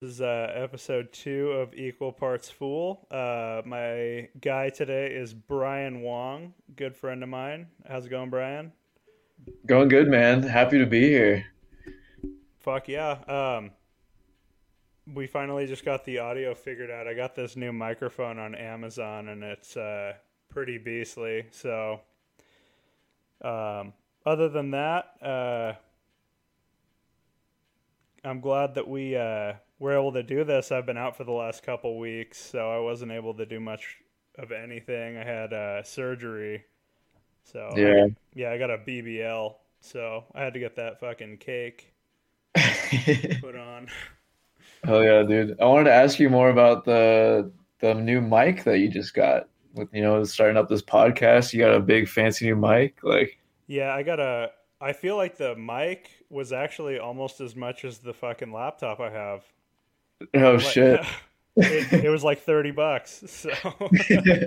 This is uh, episode two of Equal Parts Fool. Uh, my guy today is Brian Wong, good friend of mine. How's it going, Brian? Going good, man. Happy to be here. Fuck yeah. Um, we finally just got the audio figured out. I got this new microphone on Amazon and it's uh, pretty beastly. So, um, other than that, uh, I'm glad that we uh, were able to do this. I've been out for the last couple weeks, so I wasn't able to do much of anything. I had uh, surgery, so Yeah. yeah, I got a BBL, so I had to get that fucking cake put on. Hell yeah, dude. I wanted to ask you more about the the new mic that you just got. With you know, starting up this podcast, you got a big fancy new mic. Like, Yeah, I got a. I feel like the mic was actually almost as much as the fucking laptop I have. Oh Like, shit. it, it was like thirty bucks. So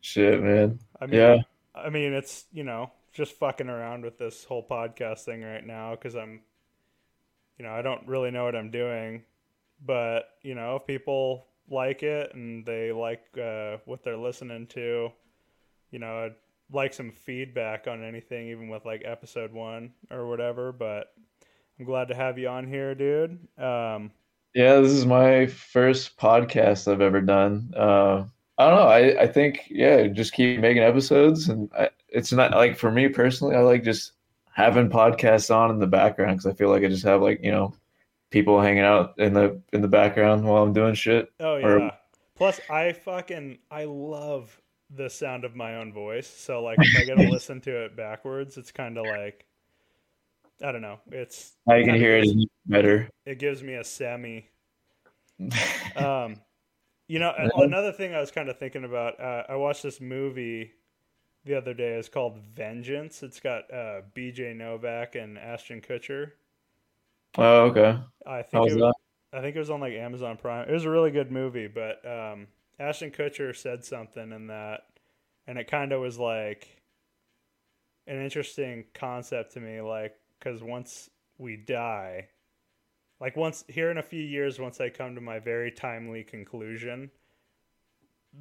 Shit, man. I mean, Yeah. I mean, it's you know just fucking around with this whole podcast thing right now because I'm, you know, I don't really know what I'm doing, but you know, if people like it and they like uh, what they're listening to, you know, I'd like some feedback on anything, even with like episode one or whatever. But I'm glad to have you on here, dude. Um, Yeah, this is my first podcast I've ever done. Uh, I don't know. I, I think, yeah, just keep making episodes. And I, it's not like for me personally, I like just having podcasts on in the background because I feel like I just have like, you know, people hanging out in the in the background while I'm doing shit. Oh Or- yeah. Plus, I fucking I love the sound of my own voice. So like, if I get to listen to it backwards, it's kind of like I don't know. It's Now you can hear it better. It gives me a semi. Um, you know, another thing I was kind of thinking about. Uh, I watched this movie the other day. It's called Vengeance. It's got uh, B.J. Novak and Ashton Kutcher. Oh, okay. I think it, that? I think it was on like Amazon Prime. It was a really good movie, but um, Ashton Kutcher said something in that, and it kind of was like an interesting concept to me. Like, because once we die, like once here in a few years, once I come to my very timely conclusion,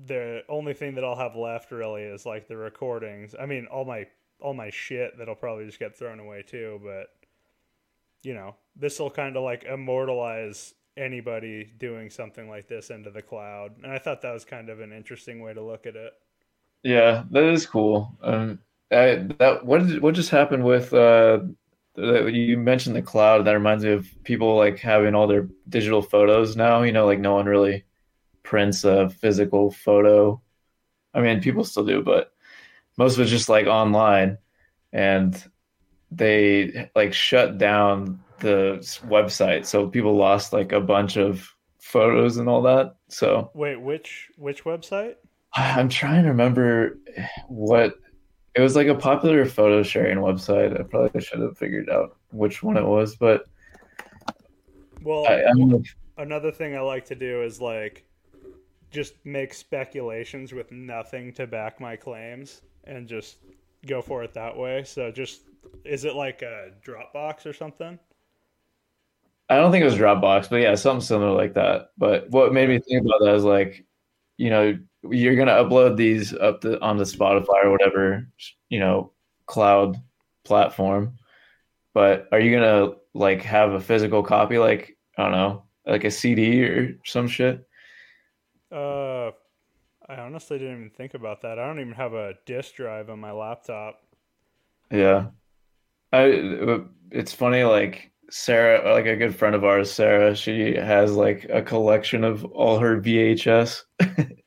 the only thing that I'll have left really is like the recordings. I mean, all my all my shit that'll probably just get thrown away too, but you know, this will kind of like immortalize anybody doing something like this into the cloud. And I thought that was kind of an interesting way to look at it. Yeah, that is cool. Um, I, that what did, what just happened with uh, you mentioned the cloud. That reminds me of people like having all their digital photos now. You know, like no one really prints a physical photo. I mean, people still do, but most of it's just like online, and they like shut down the website, so people lost like a bunch of photos and all that. So. Wait, which which website? I'm trying to remember what it was like a popular photo sharing website. I probably should have figured out which one it was, but Well, I, another thing I like to do is like just make speculations with nothing to back my claims and just go for it that way. So just is it like a Dropbox or something? I don't think it was Dropbox, but yeah, something similar like that. But what made me think about that is like, you know, you're gonna upload these up to onto Spotify or whatever, you know, cloud platform. But are you gonna like have a physical copy, like I don't know, like a CD or some shit? Uh I honestly didn't even think about that. I don't even have a disk drive on my laptop. Yeah. I it's funny like Sarah like a good friend of ours Sarah she has like a collection of all her VHS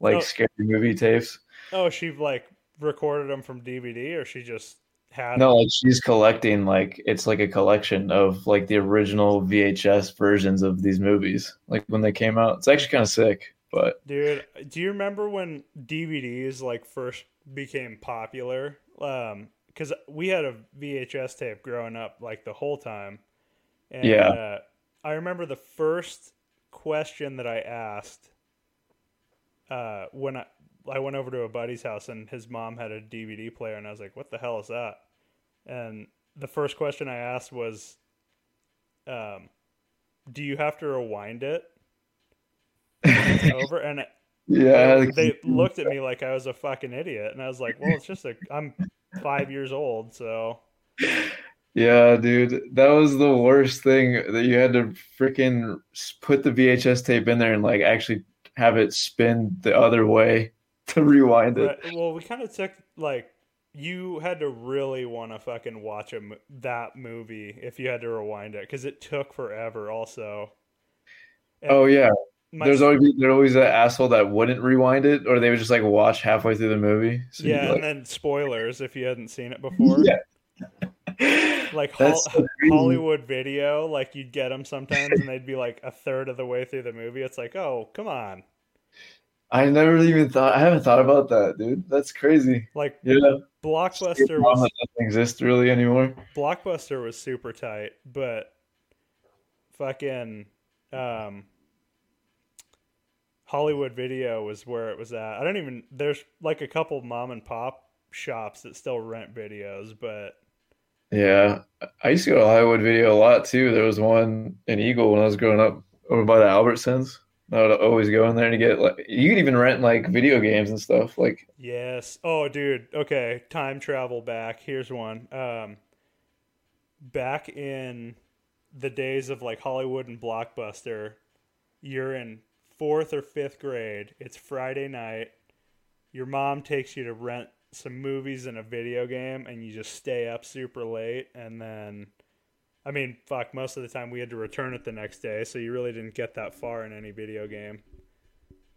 like Oh. scary movie tapes. Oh, she like recorded them from DVD or she just had No, like she's collecting like it's like a collection of like the original VHS versions of these movies like when they came out. It's actually kind of sick, but Dude, do you remember when DVDs like first became popular? Um, because we had a VHS tape growing up like the whole time, and Yeah. uh, I remember the first question that I asked uh, when I I went over to a buddy's house and his mom had a DVD player, and I was like, "What the hell is that?" And the first question I asked was, um, do you have to rewind it? It's over and Yeah, they looked at me like I was a fucking idiot, and I was like, "Well, it's just a I'm five years old, so yeah, dude, that was the worst thing that you had to freaking put the VHS tape in there and like actually have it spin the other way to rewind it. Right, well, we kind of took like you had to really want to fucking watch a, that movie if you had to rewind it because it took forever. Also, And Oh yeah, there's always there's always that asshole that wouldn't rewind it, or they would just like watch halfway through the movie. So yeah, and like, then spoilers if you hadn't seen it before. yeah. Like That's Hol- so. Hollywood Video, like you'd get them sometimes, and they'd be like a third of the way through the movie. It's like, oh, come on, I never even thought. I haven't thought about that, dude. That's crazy. like Yeah, Blockbuster was doesn't exist really anymore. Blockbuster was super tight, but fucking um, Hollywood Video was where it was at. I don't even there's like a couple mom and pop shops that still rent videos, but Yeah, I used to go to Hollywood Video a lot too. There was one in Eagle when I was growing up over by the Albertsons. I would always go in there to get like you could even rent like video games and stuff. Like yes. Oh, dude. Okay, time travel back. Here's one. Um, back in the days of like Hollywood and Blockbuster, you're in fourth or fifth grade. It's Friday night. Your mom takes you to rent some movies and a video game, and you just stay up super late. And then, I mean, fuck, most of the time we had to return it the next day, so you really didn't get that far in any video game.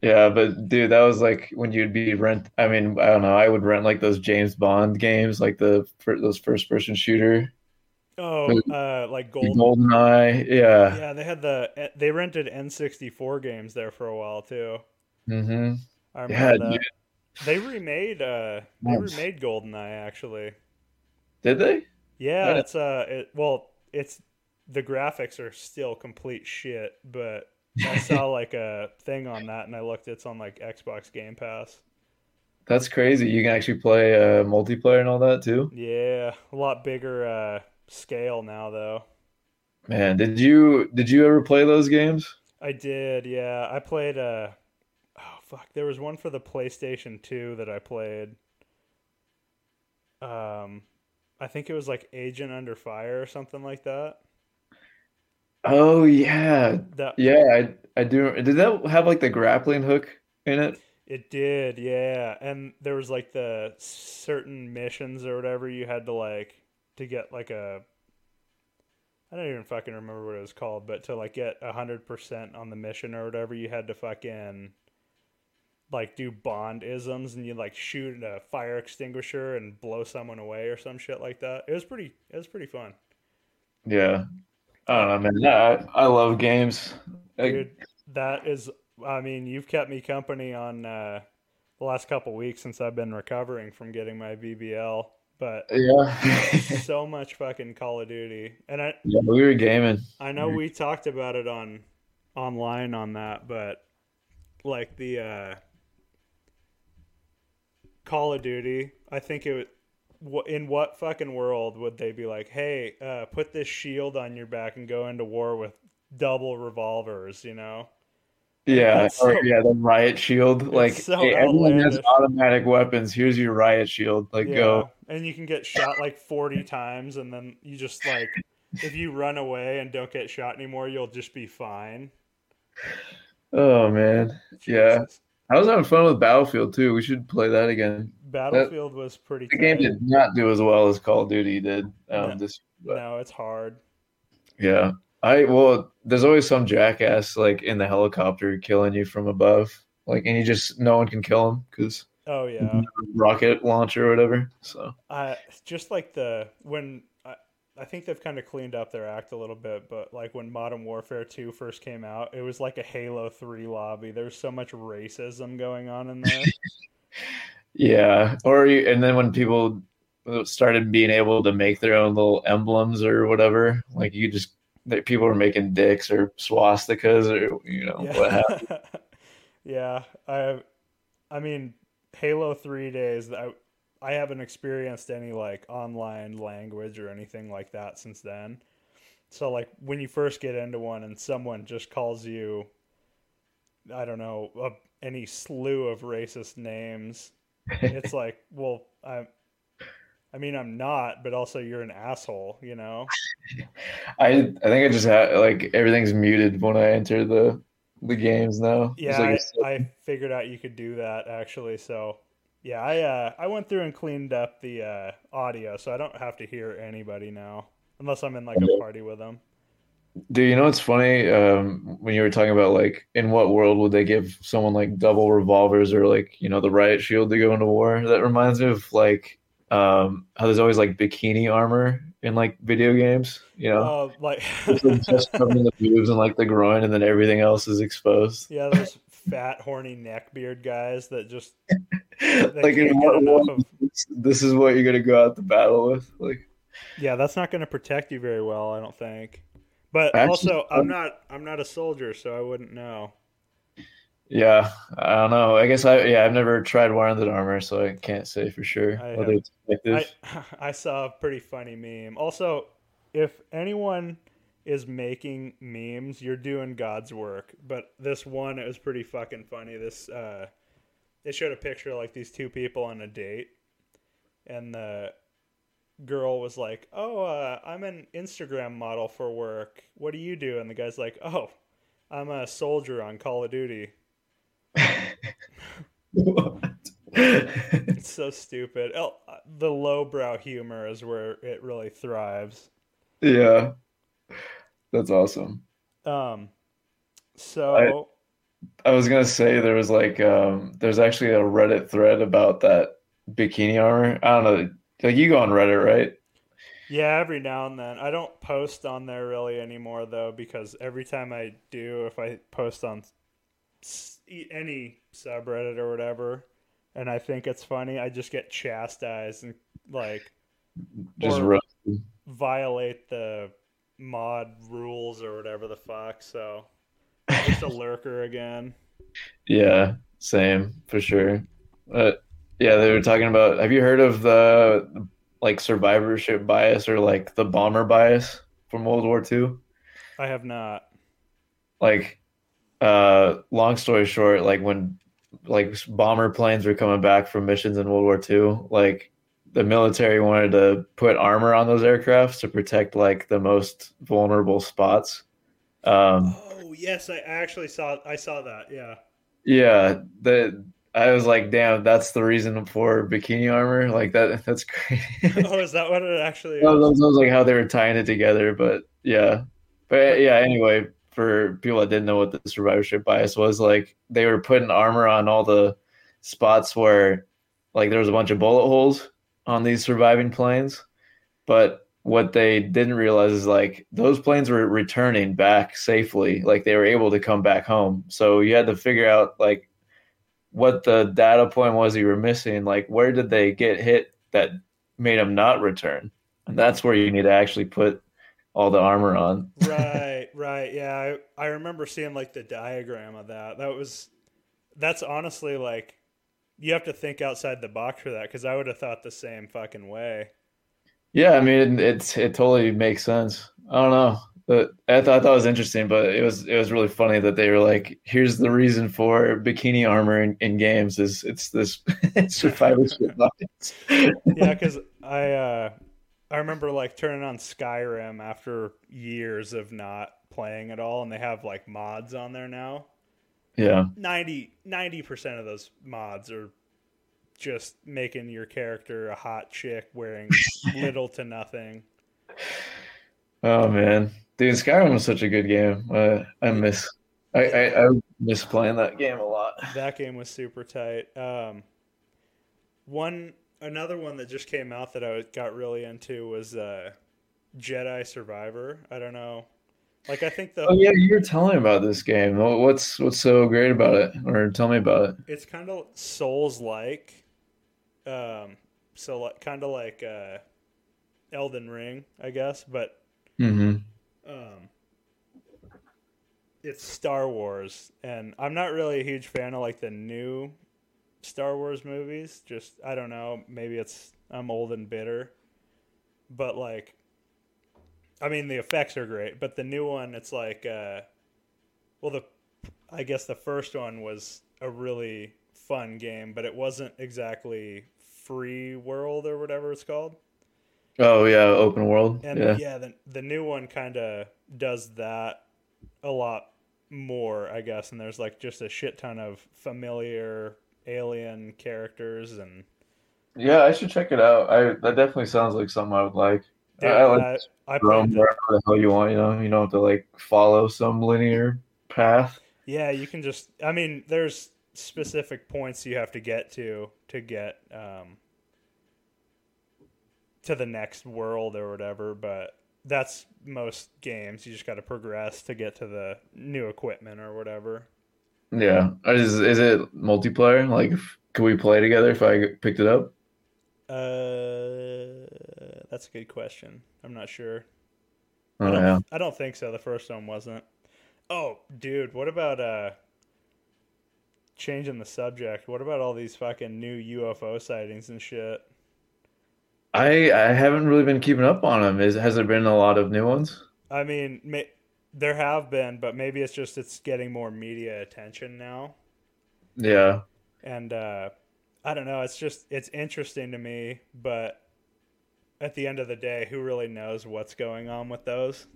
yeah, but dude, that was like when you'd be rent. I mean, I don't know. I would rent like those James Bond games, like the those first person shooter, Oh, uh, like the Gold. GoldenEye. Yeah. Yeah, they had the eh, they rented N64 games there for a while too. Mm-hmm. I Yeah, remember that. dude. They remade uh they remade GoldenEye actually. Did they? Yeah, Yeah. it's uh it well, it's the graphics are still complete shit, but I saw like a thing on that and I looked it's on like Xbox Game Pass. That's crazy. You can actually play uh, multiplayer and all that too. Yeah, a lot bigger uh scale now though. Man, did you did you ever play those games? I did, yeah. I played uh oh fuck, there was one for the PlayStation 2 that I played. Um I think it was like Agent Under Fire or something like that. Oh yeah, That yeah. I I do. Did that have like the grappling hook in it? it did, yeah. And there was like the certain missions or whatever you had to like to get like a I don't even fucking remember what it was called, but to like get a hundred percent on the mission or whatever, you had to fucking like do bond isms and you like shoot a fire extinguisher and blow someone away or some shit like that. It was pretty it was pretty fun. Yeah. I don't know, man. I, I love games. Dude, that is I mean, you've kept me company on uh the last couple weeks since I've been recovering from getting my BBL, but yeah. so much fucking Call of Duty. And I Yeah, we were gaming. I know we talked about it on online on that, but like the uh, Call of Duty, I think it would. In what fucking world would they be like, "Hey, uh, put this shield on your back and go into war with double revolvers"? You know? Yeah, or so- yeah, the riot shield. Like, so hey, everyone has automatic weapons. Here's your riot shield. Like, go. And you can get shot like forty times, and then you just like, if you run away and don't get shot anymore, you'll just be fine. Oh man, yeah. Jesus. I was having fun with Battlefield too. We should play that again. Battlefield was pretty. The game did not do as well as Call of Duty did. Um, No. this, but- No, it's hard. yeah. I well, there's always some jackass like in the helicopter killing you from above, like, and you just no one can kill him because Oh yeah. rocket launcher or whatever. So I just like the when I, I think they've kind of cleaned up their act a little bit, but like when Modern Warfare 2 first came out, it was like a Halo 3 lobby. There was so much racism going on in there. yeah, or you, and then when people started being able to make their own little emblems or whatever, like you just that people were making dicks or swastikas or you know what happened. yeah. yeah, I I mean Halo 3 days I I haven't experienced any like online language or anything like that since then. So like when you first get into one and someone just calls you, I don't know, a, any slew of racist names, it's like, well, I, I mean, I'm not, but also you're an asshole, you know. I I think I just had like everything's muted when I enter the the games now. Yeah, like I, I figured out you could do that actually. So yeah, I uh, I went through and cleaned up the uh, audio, so I don't have to hear anybody now, unless I'm in like a party with them. Do you know what's funny? Um, when you were talking about like, in what world would they give someone like double revolvers or like you know the riot shield to go into war? That reminds me of like um, how there's always like bikini armor in like video games. You know, Uh, like just covering the boobs and like the groin, and then everything else is exposed. yeah, those fat horny neckbeard guys that just like what get enough world, this is what you're gonna go out to battle with? Like, yeah, that's not to protect you very well, I don't think. But Actually, also, I'm not I'm not a soldier, so I wouldn't know. yeah, I don't know. I guess I yeah, I've never tried wearing that armor, so I can't say for sure I whether have- it's effective. I I saw a pretty funny meme. Also, if anyone is making memes, you're doing God's work. But this one it was pretty fucking funny. This uh they showed a picture of like these two people on a date and the girl was like, "Oh, uh, I'm an Instagram model for work. What do you do?" And the guy's like, "Oh, I'm a soldier on Call of Duty." What? It's so stupid. Oh, the lowbrow humor is where it really thrives. yeah, that's awesome. Um, so I was gonna say there was like um there's actually a Reddit thread about that bikini armor. I don't know. Like you go on Reddit, right? yeah, every now and then I don't post on there really anymore though because every time I do, if I post on any subreddit or whatever, and I think it's funny, I just get chastised and like Just violate the mod rules or whatever the fuck. So just a lurker again. Yeah, same for sure. But yeah, they were talking about. Have you heard of the like survivorship bias or like the bomber bias from World War II? I have not. Like, uh, long story short, like when like bomber planes were coming back from missions in World War II, like the military wanted to put armor on those aircraft to protect like the most vulnerable spots. Um, Oh yes, I actually saw. I saw that. Yeah. Yeah, the I was like, damn, that's the reason for bikini armor. Like that, that's great. oh, is that what it actually is? was, that was like how they were tying it together. But yeah, but yeah. Anyway, for people that didn't know what the survivorship bias was, like they were putting armor on all the spots where, like, there was a bunch of bullet holes on these surviving planes, but what they didn't realize is like those planes were returning back safely like they were able to come back home so you had to figure out like what the data point was you were missing like where did they get hit that made them not return and that's where you need to actually put all the armor on right, right. Yeah, I, I remember seeing like the diagram of that. That was that's honestly like you have to think outside the box for that because I would have thought the same fucking way. yeah i mean it's it totally makes sense i don't know but I thought, I thought it was interesting but it was it was really funny that they were like here's the reason for bikini armor in, in games is it's this bias Yeah, because I uh, I remember like turning on Skyrim after years of not playing at all, and they have like mods on there now. Yeah 90 percent of those mods are just making your character a hot chick wearing little to nothing. Oh man, dude, Skyrim was such a good game. Uh, I miss, I, I I miss playing that game a lot. That game was super tight. Um, one another one that just came out that I got really into was uh, Jedi Survivor. I don't know, like I think the Oh yeah, you were telling me about this game. What's what's so great about it? Or tell me about it. it's kind of Souls like, um, so like kind of like uh, Elden Ring, I guess, but Mm-hmm. um, it's Star Wars, and I'm not really a huge fan of like the new Star Wars movies. Just I don't know, maybe it's I'm old and bitter, but like I mean, the effects are great, but the new one, it's like, uh, well, the I guess the first one was a really fun game, but it wasn't exactly free world or whatever it's called. Oh yeah, open world. And yeah. yeah, the the new one kind of does that a lot more, I guess. And there's like just a shit ton of familiar alien characters and Yeah, I should check it out. I that definitely sounds like something I would like. I like I, I roam wherever the hell you want. You know, you don't have to like follow some linear path. yeah, you can just. I mean, there's specific points you have to get to to get um, to the next world or whatever, but that's most games. You just got to progress to get to the new equipment or whatever. Yeah, is is it multiplayer? Like, could we play together if I picked it up? Uh, that's a good question. I'm not sure. I Oh don't, yeah. I don't think so. The first one wasn't. Oh, dude, what about uh changing the subject? What about all these fucking new UFO sightings and shit? I I haven't really been keeping up on them. Is has there been a lot of new ones? I mean, may, there have been, but maybe it's just it's getting more media attention now. Yeah. And uh I don't know, it's just it's interesting to me, but at the end of the day, who really knows what's going on with those?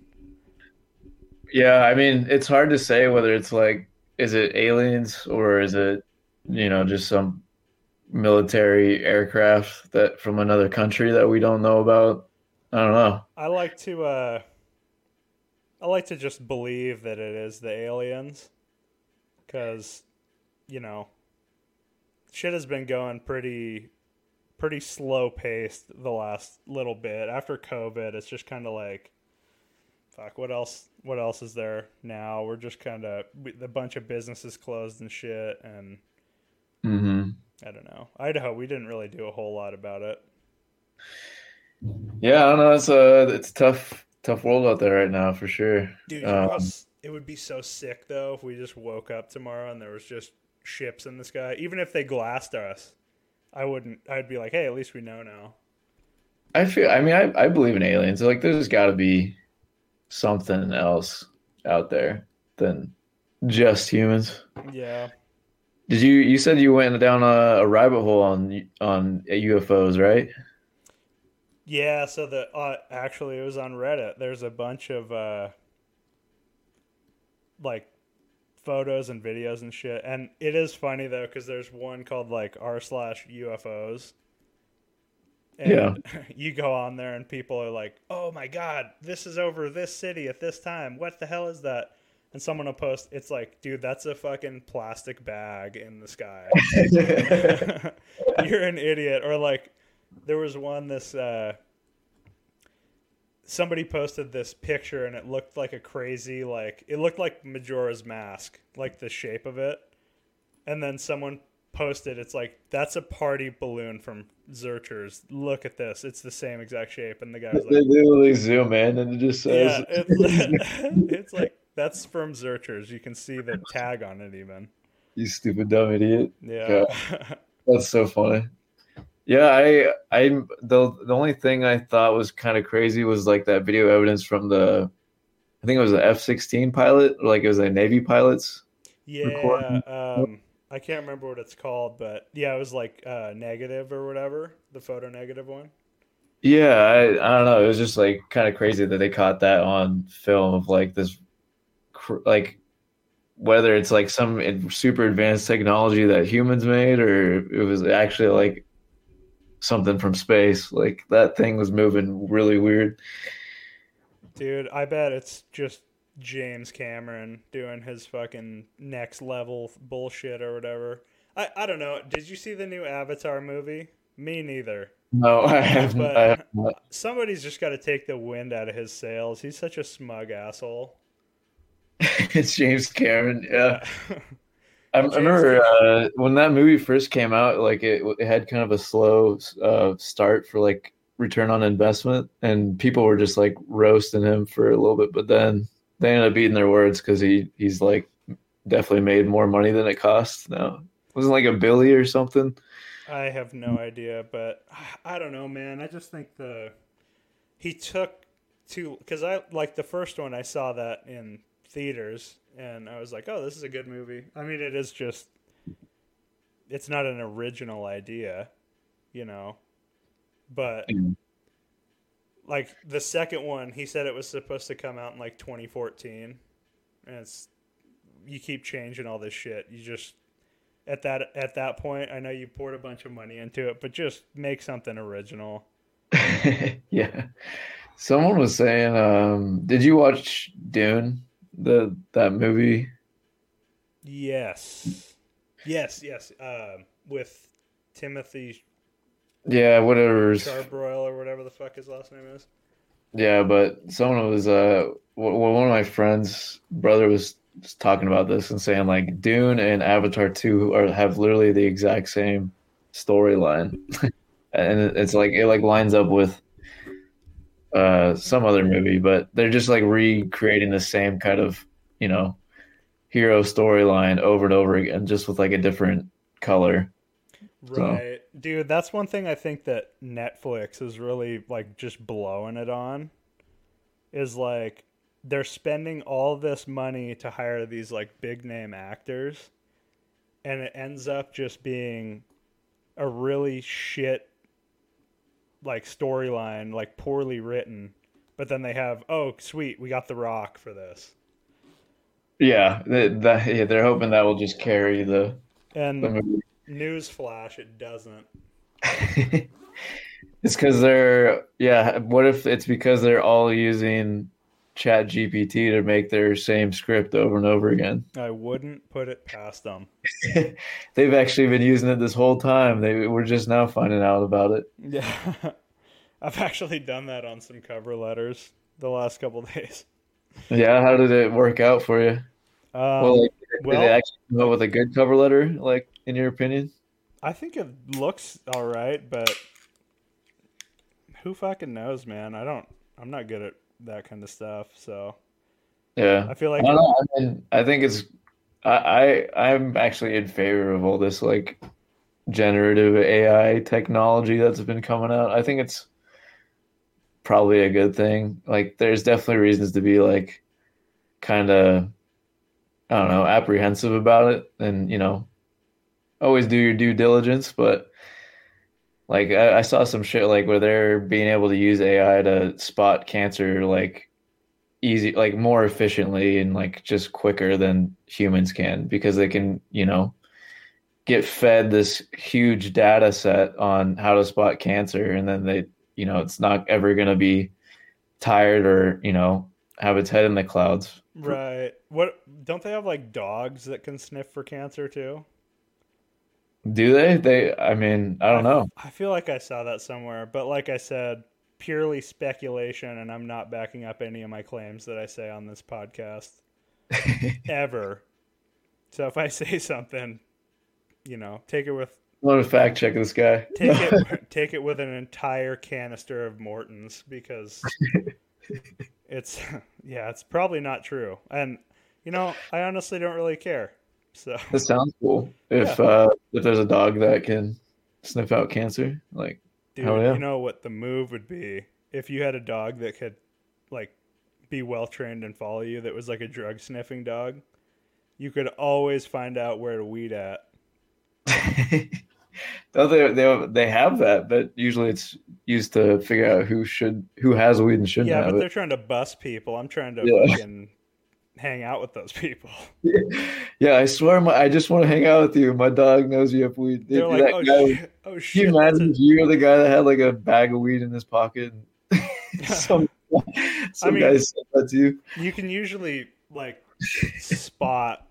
Yeah, I mean, it's hard to say whether it's like, is it aliens or is it, you know, just some military aircraft that from another country that we don't know about? I don't know. I like to uh I like to just believe that it is the aliens cuz you know shit has been going pretty pretty slow paced the last little bit. After covid it's just kind of like fuck what else what else is there now? We're just kind of a bunch of businesses closed and shit and hmm i don't know. Idaho we didn't really do a whole lot about it. Yeah, I don't know. It's a it's a tough tough world out there right now for sure. Dude, you know how Um, it would be so sick though if we just woke up tomorrow and there was just ships in the sky. Even if they glassed us, I wouldn't. I'd be like, hey, at least we know now. I feel. I mean, I I believe in aliens. Like, there's got to be something else out there than just humans. Yeah, Did you you said you went down a, a rabbit hole on on UFOs, right? yeah. So the uh, actually it was on Reddit. There's a bunch of uh, like photos and videos and shit, and it is funny though because there's one called like r slash UFOs. And Yeah. you go on there and people are like, "Oh my god, this is over this city at this time. What the hell is that?" And someone will post, "It's like, dude, that's a fucking plastic bag in the sky." You're an idiot. Or like, there was one this uh, somebody posted this picture and it looked like a crazy like it looked like Majora's mask, like the shape of it. And then someone posted, it's like that's a party balloon from Zurchers. Look at this, it's the same exact shape. And the guy was They literally zoom in and it just Yeah, says, it's, it's like that's from Zurchers. You can see the tag on it even. "You stupid dumb idiot." Yeah. That's so funny. Yeah, I I the the only thing I thought was kind of crazy was like that video evidence from the I think it was the F sixteen pilot, like it was a Navy pilots. Yeah, recording. um, I can't remember what it's called, but yeah, it was like uh, negative or whatever, the photo negative one. Yeah, I, I don't know. It was just like kind of crazy that they caught that on film of like this, cr- like whether it's like some super advanced technology that humans made or it was actually like something from space. Like that thing was moving really weird. Dude, I bet it's just James Cameron doing his fucking next level bullshit or whatever. I, I don't know. Did you see the new Avatar movie? Me neither. No, I haven't. But- I have not. Somebody's just got to take the wind out of his sails. He's such a smug asshole. it's James Cameron. Yeah. I, I remember uh, when that movie first came out, like it, it had kind of a slow uh, start for like return on investment, and people were just like roasting him for a little bit, but then they ended up eating their words because he he's like definitely made more money than it cost. Now wasn't like a Billy or something. I have no idea, but I don't know, man. I just think the he took too because I like the first one. I saw that in theaters, and I was like, "Oh, this is a good movie." I mean, it is just it's not an original idea, you know, but like the second one, he said it was supposed to come out in like 2014, and it's you keep changing all this shit. You just at that at that point, I know you poured a bunch of money into it, but just make something original. yeah. Someone was saying, um, did you watch Dune? The that movie? Yes. Yes, yes. Um, with Timothy Yeah, whatever's Charbroil or whatever the fuck his last name is. Yeah, but someone was uh w- one of my friends' brother was talking about this and saying like Dune and Avatar 2 are have literally the exact same storyline. and it's like it like lines up with uh some other movie, but they're just like recreating the same kind of, you know, hero storyline over and over again just with like a different color. So- Right. Dude, that's one thing I think that Netflix is really like just blowing it on is like they're spending all this money to hire these like big name actors and it ends up just being a really shit like storyline, like poorly written. But then they have, oh sweet, we got The Rock for this. Yeah, that, that yeah, they're hoping that will just carry the, And the movie. newsflash, it doesn't. It's because they're yeah. What if it's because they're all using Chat GPT to make their same script over and over again? I wouldn't put it past them. They've actually been using it this whole time. They were just now finding out about it. Yeah. I've actually done that on some cover letters the last couple days. Yeah, how did it work out for you? Um, well, like, did well- they actually come up with a good cover letter? Like, in your opinion? I think it looks all right, but who fucking knows, man? I don't. I'm not good at that kind of stuff, so Yeah. I feel like I know. I mean, I think it's. I, I I'm actually in favor of all this like generative AI technology that's been coming out. I think it's probably a good thing. Like, there's definitely reasons to be like, kind of, I don't know, apprehensive about it, and you know, always do your due diligence. But like, I, I saw some shit like where they're being able to use AI to spot cancer like easy like more efficiently and like just quicker than humans can because they can you know get fed this huge data set on how to spot cancer and then they you know it's not ever going to be tired or you know have its head in the clouds right. What don't they have like dogs that can sniff for cancer too? Do they they i mean i don't know I feel like I saw that somewhere, but like I said, purely speculation, and I'm not backing up any of my claims that I say on this podcast ever. So if I say something, you know, take it with i'm gonna fact check this guy take it take it with an entire canister of Morton's because it's yeah, it's probably not true. And you know, I honestly don't really care. So that sounds cool if uh if there's a dog that can sniff out cancer like dude, yeah. you know what the move would be if you had a dog that could like be well trained and follow you that was like a drug sniffing dog. You could always find out where to weed at. no, they they they have that, but usually it's used to figure out who should who has weed and shouldn't Yeah, but they're trying to bust people. I'm trying to Yeah. fucking hang out with those people. Yeah, I swear, my, I just want to hang out with you. My dog knows you if we. They're That like, oh, guy- shit, oh shit. you imagine if you were the guy that had like a bag of weed in his pocket? And some some mean- guy said that to you. you can usually like spot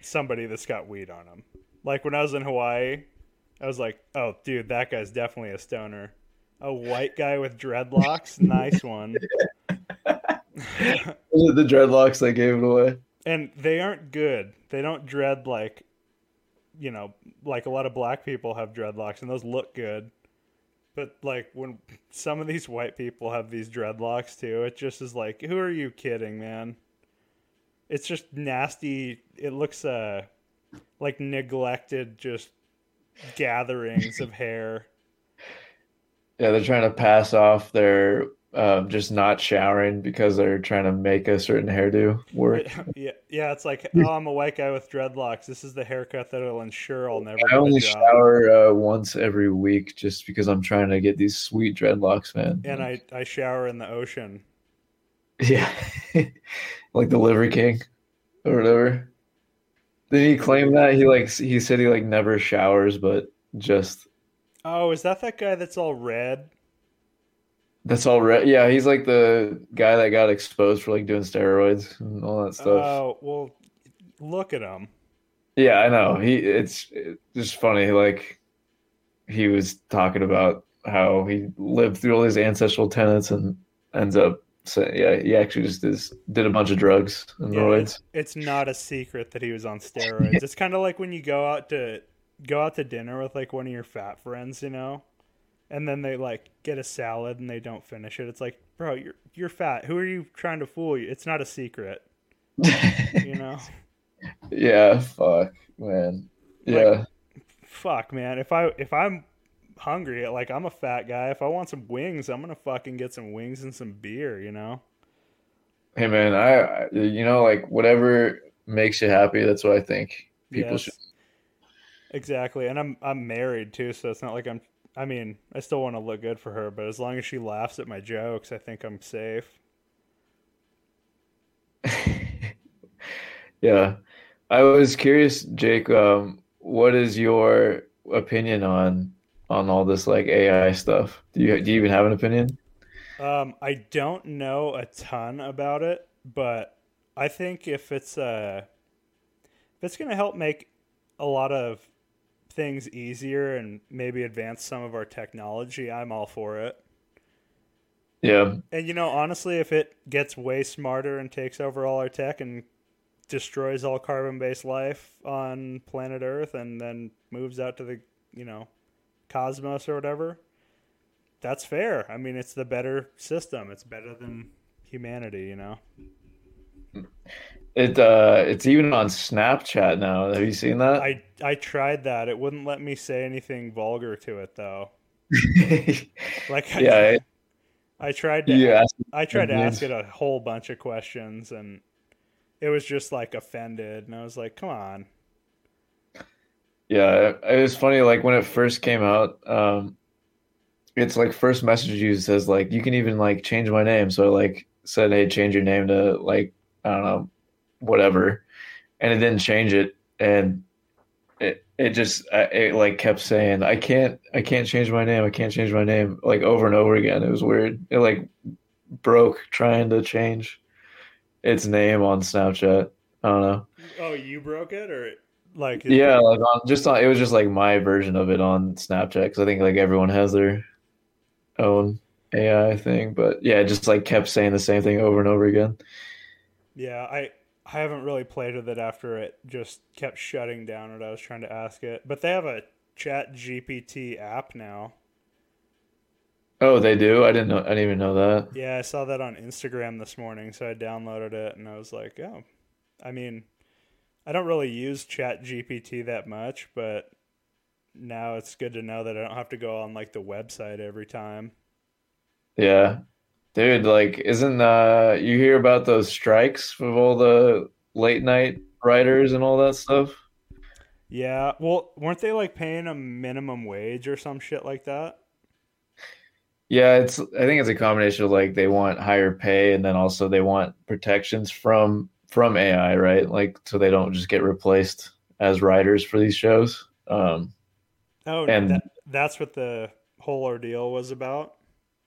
somebody that's got weed on them. Like when I was in Hawaii, I was like, "Oh, dude, that guy's definitely a stoner." A white guy with dreadlocks, nice one. The dreadlocks that gave it away? and they aren't good. They don't dread like, you know, like a lot of black people have dreadlocks, and those look good. But like when some of these white people have these dreadlocks too, it just is like, who are you kidding, man? It's just nasty. It looks uh like neglected, just gatherings of hair. Yeah, they're trying to pass off their um, just not showering because they're trying to make a certain hairdo work. yeah, yeah. It's like, oh, I'm a white guy with dreadlocks. This is the haircut that'll ensure I'll never. I only shower uh, once every week just because I'm trying to get these sweet dreadlocks, man. And I I shower in the ocean. Yeah, like the Liver King or whatever. Did he claim that he like he said he like never showers, but just. Oh, is that that guy that's all red? That's all right. Yeah, he's like the guy that got exposed for like doing steroids and all that stuff. Oh well, look at him. Yeah, I know. He it's, it's just funny. Like he was talking about how he lived through all these ancestral tenants and ends up saying, yeah, he actually just is, did a bunch of drugs and yeah, It's, it's not a secret that he was on steroids. it's kind of like when you go out to go out to dinner with like one of your fat friends, you know and then they like get a salad and they don't finish it. It's like, bro, you're you're fat. Who are you trying to fool? You? It's not a secret. you know. Yeah. Fuck, man. Yeah. Like, fuck, man. If I if I'm hungry, like I'm a fat guy. If I want some wings, I'm gonna fucking get some wings and some beer. You know. Hey man, I you know like whatever makes you happy. That's what I think people yes. should. Exactly, and I'm I'm married too, so it's not like I'm I mean, I still want to look good for her, but as long as she laughs at my jokes, I think I'm safe. yeah. I was curious, Jake, um, what is your opinion on on all this like AI stuff? Do you do you even have an opinion? Um, I don't know a ton about it, but I think if it's uh if it's gonna help make a lot of things easier and maybe advance some of our technology, I'm all for it. Yeah. And you know, honestly, if it gets way smarter and takes over all our tech and destroys all carbon-based life on planet Earth and then moves out to the, you know, cosmos or whatever, that's fair. I mean, it's the better system. It's better than humanity, you know. It uh, it's even on Snapchat now. Have you seen that? I I tried that. It wouldn't let me say anything vulgar to it though. like I, yeah, I tried to. Yeah, I tried to ask it a whole bunch of questions, and it was just like offended, and I was like, "Come on." Yeah, it was funny. Like when it first came out, um, it's like first message you says like you can even like change my name. So I like said, "Hey, change your name to like I don't know whatever, and it didn't change it, and it it just it like kept saying I can't I can't change my name I can't change my name like over and over again. It was weird. It like broke trying to change its name on Snapchat. I don't know. Oh, you broke it or like yeah, like on just on it was just like my version of it on Snapchat because I think like everyone has their own AI thing, but yeah, it just like kept saying the same thing over and over again. Yeah, I I haven't really played with it after it just kept shutting down what I was trying to ask it. But they have a Chat GPT app now. Oh, they do. I didn't know. I didn't even know that. Yeah, I saw that on Instagram this morning, so I downloaded it and I was like, oh, I mean, I don't really use Chat GPT that much, but now it's good to know that I don't have to go on like the website every time. Yeah, Dude, like, isn't uh you hear about those strikes with all the late night writers and all that stuff? Yeah. Well, weren't they like paying a minimum wage or some shit like that? Yeah, it's I think it's a combination of like they want higher pay and then also they want protections from from AI, right? Like so they don't just get replaced as writers for these shows. Um Oh, and that, that's what the whole ordeal was about.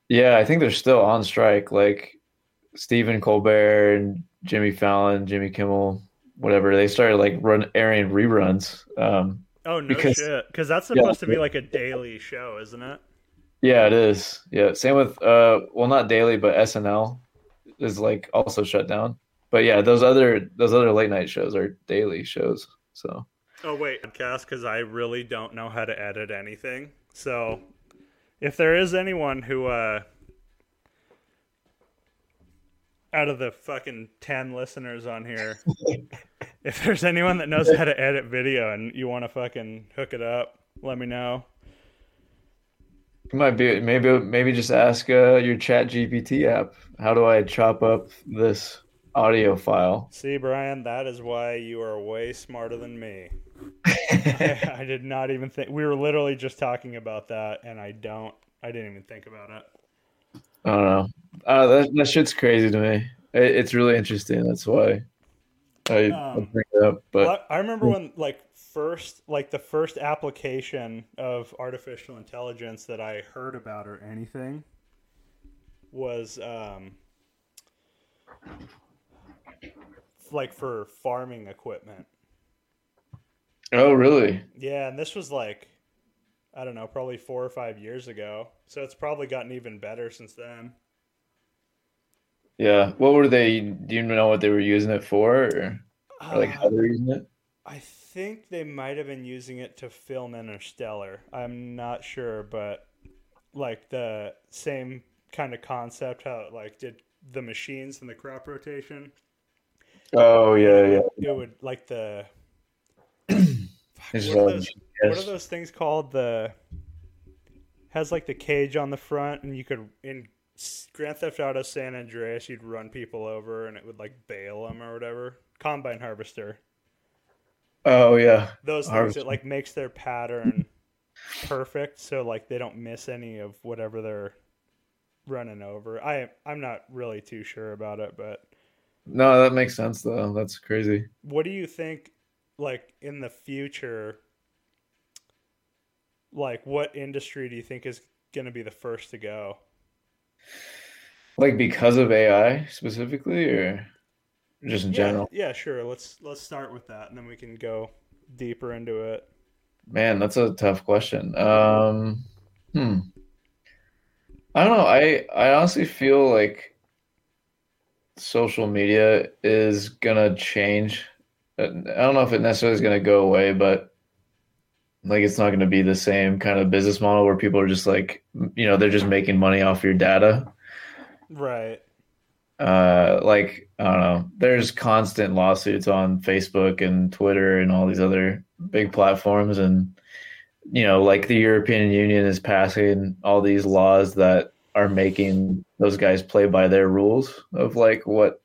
Yeah, I think they're still on strike. Like Stephen Colbert and Jimmy Fallon, Jimmy Kimmel, whatever. They started like run airing reruns. Um, oh no because, shit! Because that's supposed yeah, to be like a daily show, isn't it? Yeah, it is. Yeah, same with uh, well, not daily, but SNL is like also shut down. But yeah, those other those other late night shows are daily shows. So. Oh wait, podcast because I really don't know how to edit anything. So if there is anyone who uh out of the fucking 10 listeners on here if there's anyone that knows how to edit video and you want to fucking hook it up let me know Might be maybe maybe just ask uh, your Chat GPT app, how do I chop up this audio file? See, Brian, that is why you are way smarter than me. I, I did not even think we were literally just talking about that, and I don't. I didn't even think about it. I don't know. Uh, that that shit's crazy to me. It, it's really interesting. That's why I, Um, bring it up. But Well, I remember when like first like the first application of artificial intelligence that I heard about or anything was um like for farming equipment. Oh, really? Yeah, and this was like I don't know, probably 4 or 5 years ago. So it's probably gotten even better since then. Yeah. What were they? Do you know what they were using it for, or, or like how Uh, they're using it? I think they might have been using it to film Interstellar. I'm not sure, but like the same kind of concept how it like did the machines and the crop rotation. Oh yeah, yeah. it would like the fuck, It's just what are those what are those things called? The has like the cage on the front and you could in Grand Theft Auto San Andreas you'd run people over and it would like bale them or whatever. Combine harvester. Oh yeah. those things that like makes their pattern perfect so like they don't miss any of whatever they're running over i i'm not really too sure about it but No, that makes sense though. That's crazy. what do you think like in the future like what industry do you think is going to be the first to go Like because of AI specifically, or just in yeah general? yeah sure let's let's start with that and then we can go deeper into it Man, that's a tough question. Um, hmm. I don't know. I I honestly feel like social media is gonna change. Uh, I don't know if it necessarily is gonna go away, but like it's not gonna be the same kind of business model where people are just like, you know, they're just making money off your data. right Uh, like I don't know. There's constant lawsuits on Facebook and Twitter and all these other big platforms, and you know, like the European Union is passing all these laws that are making those guys play by their rules of like what,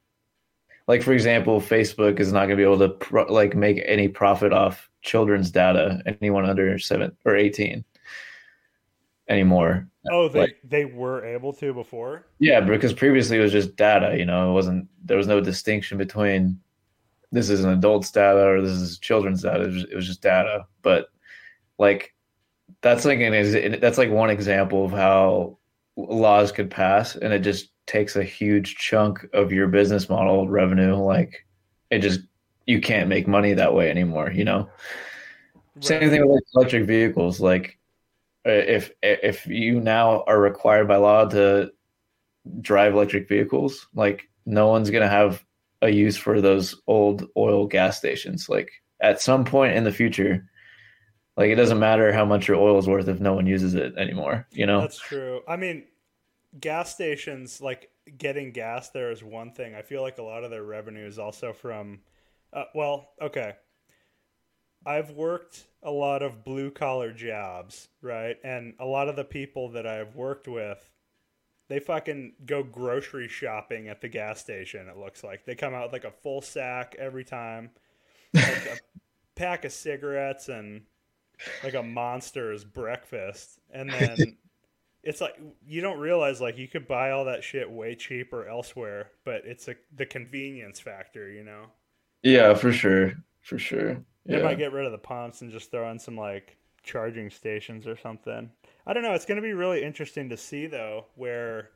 like for example, Facebook is not going to be able to pro- like make any profit off children's data, anyone under seven or eighteen anymore. oh they Like they were able to before yeah, because previously it was just data, you know, it wasn't there was no distinction between this is an adult's data or this is children's data. It was, it was just data. But like that's like an that's like one example of how laws could pass and it just takes a huge chunk of your business model revenue like it just you can't make money that way anymore, you know. Same thing with electric vehicles like if if you now are required by law to drive electric vehicles, like no one's gonna have a use for those old oil gas stations. Like at some point in the future, like it doesn't matter how much your oil is worth if no one uses it anymore. You know? That's true. I mean, gas stations, like getting gas there is one thing. I feel like a lot of their revenue is also from, uh, well, okay. I've worked a lot of blue collar jobs, right? And a lot of the people that I've worked with, they fucking go grocery shopping at the gas station, it looks like. They come out with like a full sack every time, like a pack of cigarettes and like a monster's breakfast. And then it's like you don't realize like you could buy all that shit way cheaper elsewhere, but it's a the convenience factor, you know. Yeah, for sure, for sure. They Yeah, might get rid of the pumps and just throw in some like charging stations or something. I don't know. It's going to be really interesting to see though where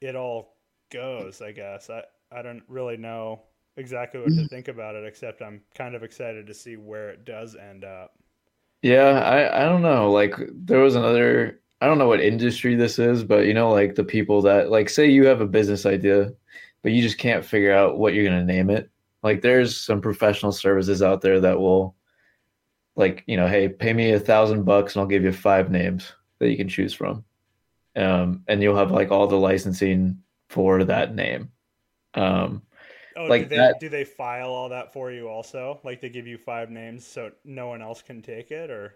it all goes. I guess I I don't really know exactly what to mm. think about it, except I'm kind of excited to see where it does end up. Yeah. I I don't know. Like there was another. I don't know what industry this is, but you know, like the people that like say you have a business idea, but you just can't figure out what you're gonna name it. Like there's some professional services out there that will like you know hey pay me a thousand bucks and i'll give you five names that you can choose from um, and you'll have like all the licensing for that name um, Oh, like do they that do they file all that for you also? Like they give you five names so no one else can take it, or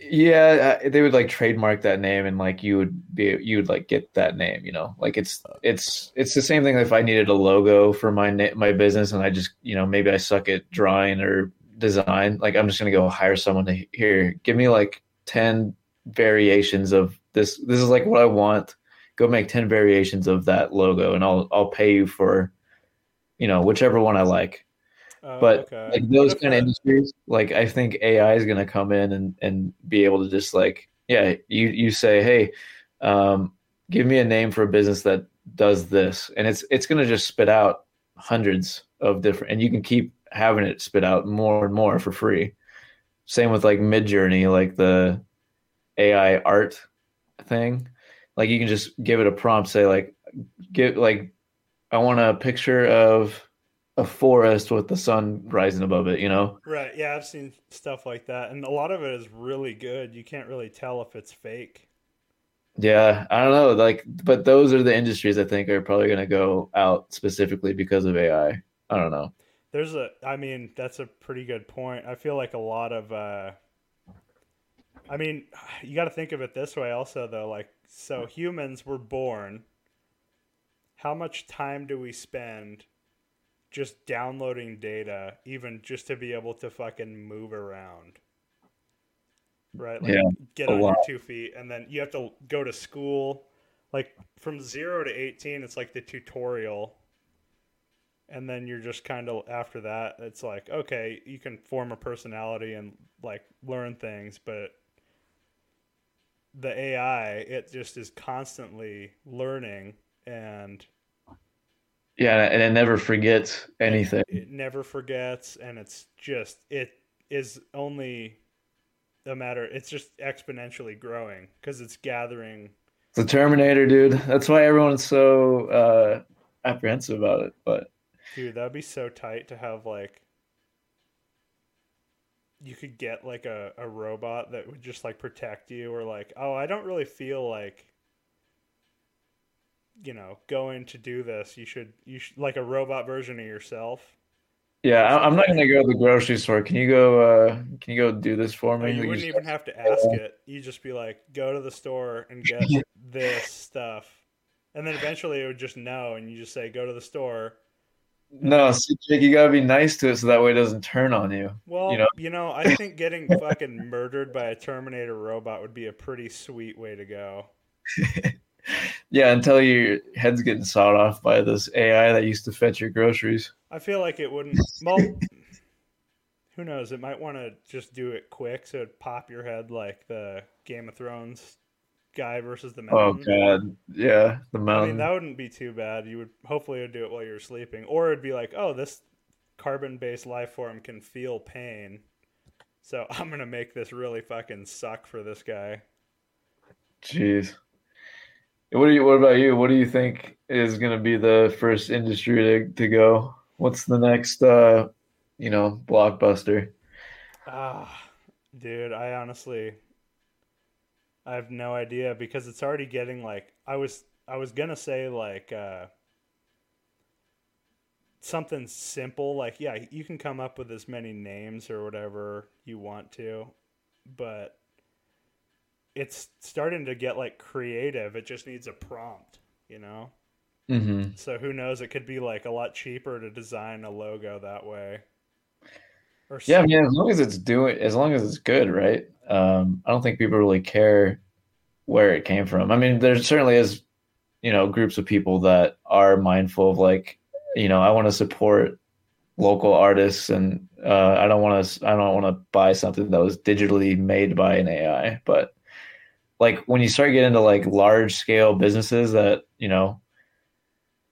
Yeah, uh, they would like trademark that name, and like you would be, you would like get that name. You know, like it's it's it's the same thing. If I needed a logo for my na- my business, and I just you know maybe I suck at drawing or design, like I'm just gonna go hire someone to here give me like ten variations of this. This is like what I want. Go make ten variations of that logo, and I'll I'll pay you for, you know, whichever one I like. Oh, But okay. like those kind of industries, like I think AI is going to come in and and be able to just like, yeah, you you say, hey, um, give me a name for a business that does this, and it's it's going to just spit out hundreds of different, and you can keep having it spit out more and more for free. Same with like Midjourney, like the AI art thing. Like you can just give it a prompt, say like, give like, I want a picture of a forest with the sun rising above it, you know? Right. Yeah, I've seen stuff like that, and a lot of it is really good. You can't really tell if it's fake. Yeah, I don't know. Like, but those are the industries I think are probably going to go out specifically because of AI. I don't know. There's a, I mean, that's a pretty good point. I feel like a lot of, uh, I mean, you got to think of it this way also, though. Like, so humans were born. How much time do we spend just downloading data, even just to be able to fucking move around? Right? Like, Yeah, get a on lot. your two feet, and then you have to go to school. Like, from zero to 18, it's like the tutorial and then you're just kind of after that it's like okay you can form a personality and like learn things but the ai it just is constantly learning and Yeah, and it never forgets anything. it never forgets and it's just it is only a matter it's just exponentially growing because it's gathering The Terminator, dude. That's why everyone's so uh, apprehensive about it. But dude that'd be so tight to have like you could get like a, a robot that would just like protect you or like oh i don't really feel like you know going to do this you should you should like a robot version of yourself yeah, I, I'm not gonna go to the grocery store. Can you go? Uh, can you go do this for or me? you Like, wouldn't even have to ask it you just be like go to the store and get this stuff and then eventually it would just know and you just say go to the store No, see, Jake, you gotta be nice to it so that way it doesn't turn on you. Well, You know, you know, I think getting fucking murdered by a Terminator robot would be a pretty sweet way to go. Yeah, until your head's getting sawed off by this AI that used to fetch your groceries. I feel like it wouldn't. Well, who knows? It might want to just do it quick, so it'd pop your head like the Game of Thrones guy versus the Oh god, yeah, the mountain. I mean, that wouldn't be too bad. You would hopefully would do it while you're sleeping, or it'd be like, oh, this carbon-based life form can feel pain, so I'm gonna make this really fucking suck for this guy. Jeez. What do you? What about you? What do you think is going to be the first industry to, to go? What's the next, uh, you know, blockbuster? Ah, dude, I honestly I have no idea because it's already getting like I was I was gonna say like uh something simple like yeah you can come up with as many names or whatever you want to but it's starting to get like creative it just needs a prompt you know Mm-hmm. so who knows it could be like a lot cheaper to design a logo that way or Yeah, I mean, as long as it's doing, as long as it's good, right? Um, I don't think people really care where it came from. I mean, there certainly is, you know, groups of people that are mindful of like, you know, I want to support local artists, and uh, I don't want to, I don't want to buy something that was digitally made by an AI. But like when you start getting into like large scale businesses that, you know,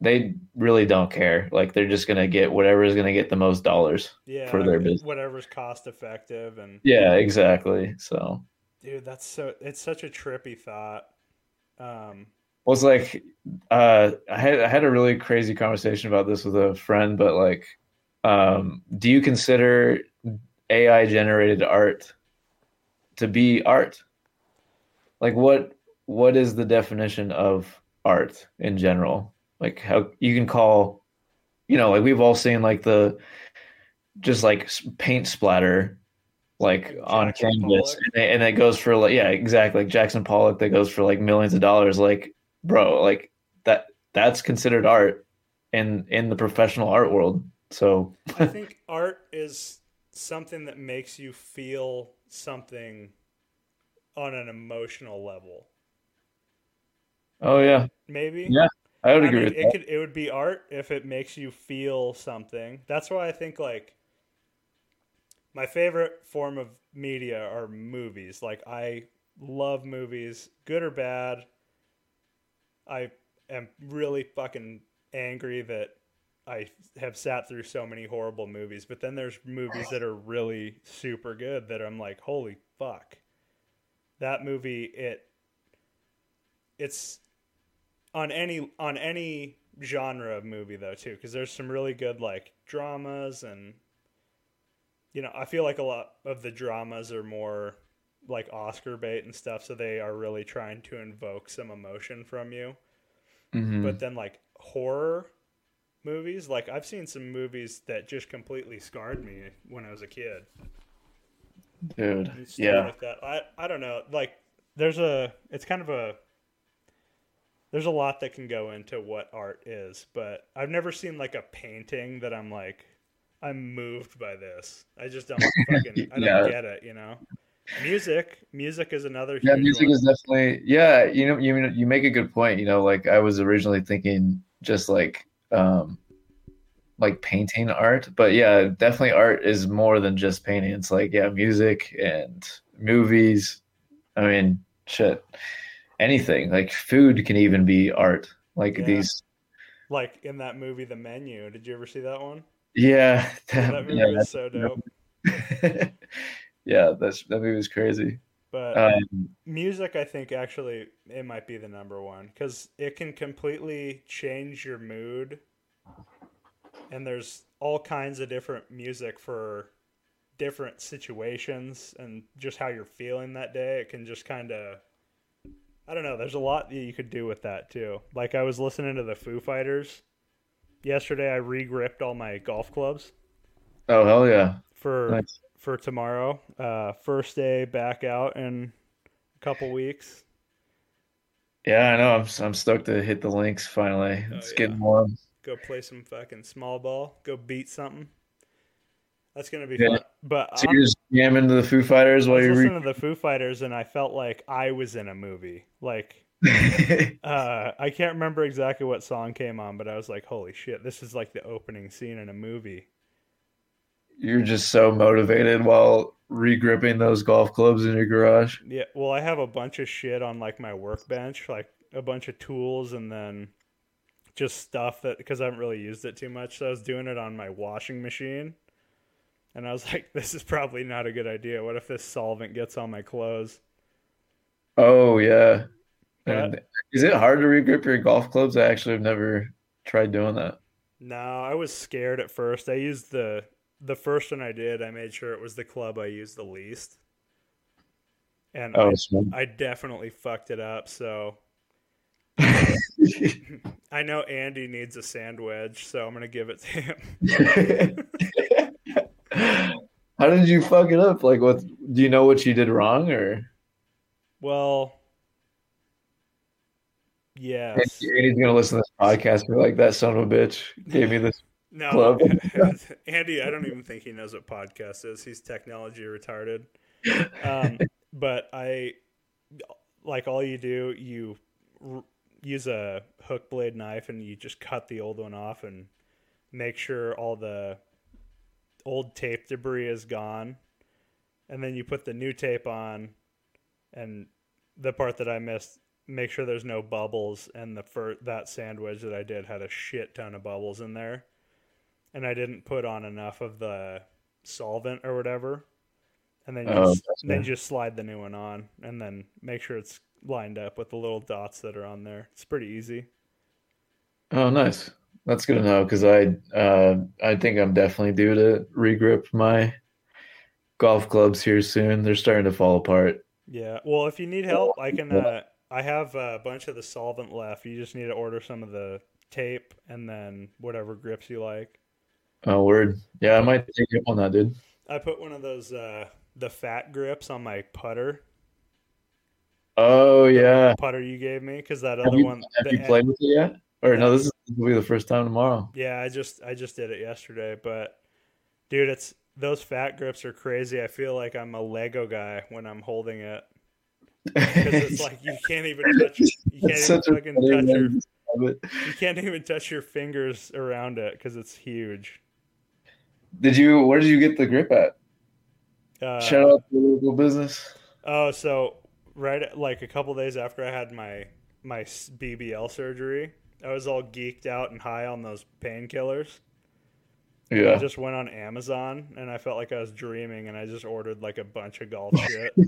they really don't care. Like they're just gonna get whatever is gonna get the most dollars. yeah for their business. whatever's cost effective and Yeah, exactly. So. dude that's so it's such a trippy thought um Well, it's like uh, I had I had a really crazy conversation about this with a friend, but like, um, do you consider AI generated art to be art? Like, what what is the definition of art in general? Like, how you can call, you know, like we've all seen like the just like paint splatter, like, on Jackson canvas, and, it, and it goes for like yeah, exactly like Jackson Pollock that goes for like millions of dollars. Like, bro, like that that's considered art in in the professional art world. So I think art is something that makes you feel something on an emotional level. oh yeah, Maybe. Yeah, I would I agree mean, with it that. could it would be art if it makes you feel something. That's why I think like my favorite form of media are movies. Like I love movies, good or bad. I am really fucking angry that I have sat through so many horrible movies, but then there's movies that are really super good that I'm like, holy fuck. That movie it it's on any on any genre of movie though too because there's some really good like dramas and you know i feel like a lot of the dramas are more like oscar bait and stuff so they are really trying to invoke some emotion from you Mhm. but then like horror movies like i've seen some movies that just completely scarred me when i was a kid dude, yeah, like that. I I don't know. Like there's a it's kind of a there's a lot that can go into what art is, but I've never seen like a painting that I'm like I'm moved by this. I just don't fucking I don't Yeah. get it, you know. Music, music is another yeah. Music one. is definitely yeah. You know, you you make a good point. You know, like I was originally thinking just like um like painting art, but yeah, definitely art is more than just painting. It's like yeah, music and movies. I mean, shit, anything like food can even be art. Like Yeah. these, like in that movie The Menu. Did you ever see that one? yeah, That that, movie yeah, was so dope. yeah. That's that movie was crazy. But Um, music i think actually it might be the number one because it can completely change your mood and there's all kinds of different music for different situations and just how you're feeling that day it can just kind of i don't know there's a lot that you could do with that too like i was listening to the foo fighters yesterday i re-gripped all my golf clubs oh hell yeah, for nice. for tomorrow. Uh, first day back out in a couple weeks. Yeah, I know. I'm I'm stoked to hit the links finally. Oh, It's yeah. getting warm. Go play some fucking small ball. Go beat something. That's gonna be Yeah. fun. But So I'm, you're just jamming to the Foo Fighters while you're listening to the Foo Fighters, and I felt like I was in a movie. Like uh, I can't remember exactly what song came on, but I was like, "Holy shit! This is like the opening scene in a movie." you're just so motivated while regripping those golf clubs in your garage. Yeah. Well, I have a bunch of shit on like my workbench, like a bunch of tools, and then just stuff that because I haven't really used it too much. So I was doing it on my washing machine, and I was like, "This is probably not a good idea. What if this solvent gets on my clothes?" Oh yeah. And is it hard to regrip your golf clubs? I actually have never tried doing that. No, I was scared at first. I used the the first one I did. I made sure it was the club I used the least, and Oh, I. I definitely fucked it up. So I know Andy needs a sand wedge, so I'm gonna give it to him. How did you fuck it up? Like, what? Do you know what you did wrong, or Well, yes. Andy's gonna listen to this podcast and be like, "That son of a bitch gave me this." No, Club. Andy, I don't even think he knows what podcast is. He's technology retarded. Um, but I, like, all you do, you use a hook blade knife and you just cut the old one off and make sure all the old tape debris is gone. And then you put the new tape on, and the part that I missed, make sure there's no bubbles. And the fir- that sand wedge that I did had a shit ton of bubbles in there and I didn't put on enough of the solvent or whatever. And then you Oh, just, then you just slide the new one on, and then make sure it's lined up with the little dots that are on there. It's pretty easy. Oh, nice. That's good to know because I uh, I think I'm definitely due to regrip my golf clubs here soon. They're starting to fall apart. Yeah. Well, if you need help, I can. Uh, I have a bunch of the solvent left. You just need to order some of the tape and then whatever grips you like. Oh, word. Yeah, I might take up on that, dude. I put one of those uh, the fat grips on my putter Oh yeah. putter you gave me because that Have other you, one. have you en- played with it yet? Or no, this is will be the first time tomorrow. Yeah, I just I just did it yesterday, but dude, it's those fat grips are crazy. I feel like I'm a Lego guy when I'm holding it because it's like you can't even touch you can't It's even fucking touch your to describe it. you can't even touch your fingers around it because it's huge. Did you? Where did you get the grip at? Uh, Shout out to the local business. Oh, so right like a couple days after I had my my BBL surgery, I was all geeked out and high on those painkillers. Yeah. I just went on Amazon and I felt like I was dreaming and I just ordered like a bunch of golf shit.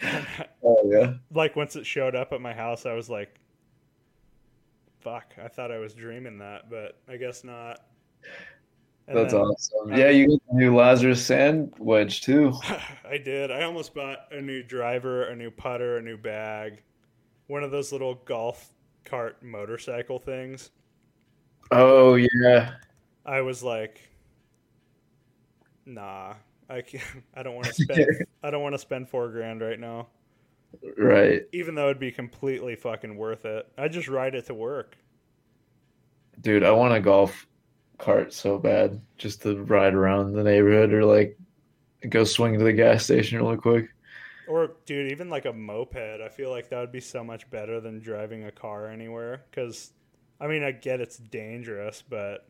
Oh yeah. like once it showed up at my house, I was like, "Fuck!" I thought I was dreaming that, but I guess not. And That's then awesome. Yeah, you got the new Lazarus sand wedge too. I did. I almost bought a new driver, a new putter, a new bag, one of those little golf cart motorcycle things. Oh yeah. I was like, "Nah, I can't. I don't want to spend. I don't want to spend four grand right now." Right. even though it'd be completely fucking worth it. I just ride it to work. Dude, I want a golf cart so bad just to ride around the neighborhood or like go swing to the gas station really quick. Or, dude, even like a moped. I feel like that would be so much better than driving a car anywhere. Because, I mean, I get it's dangerous, but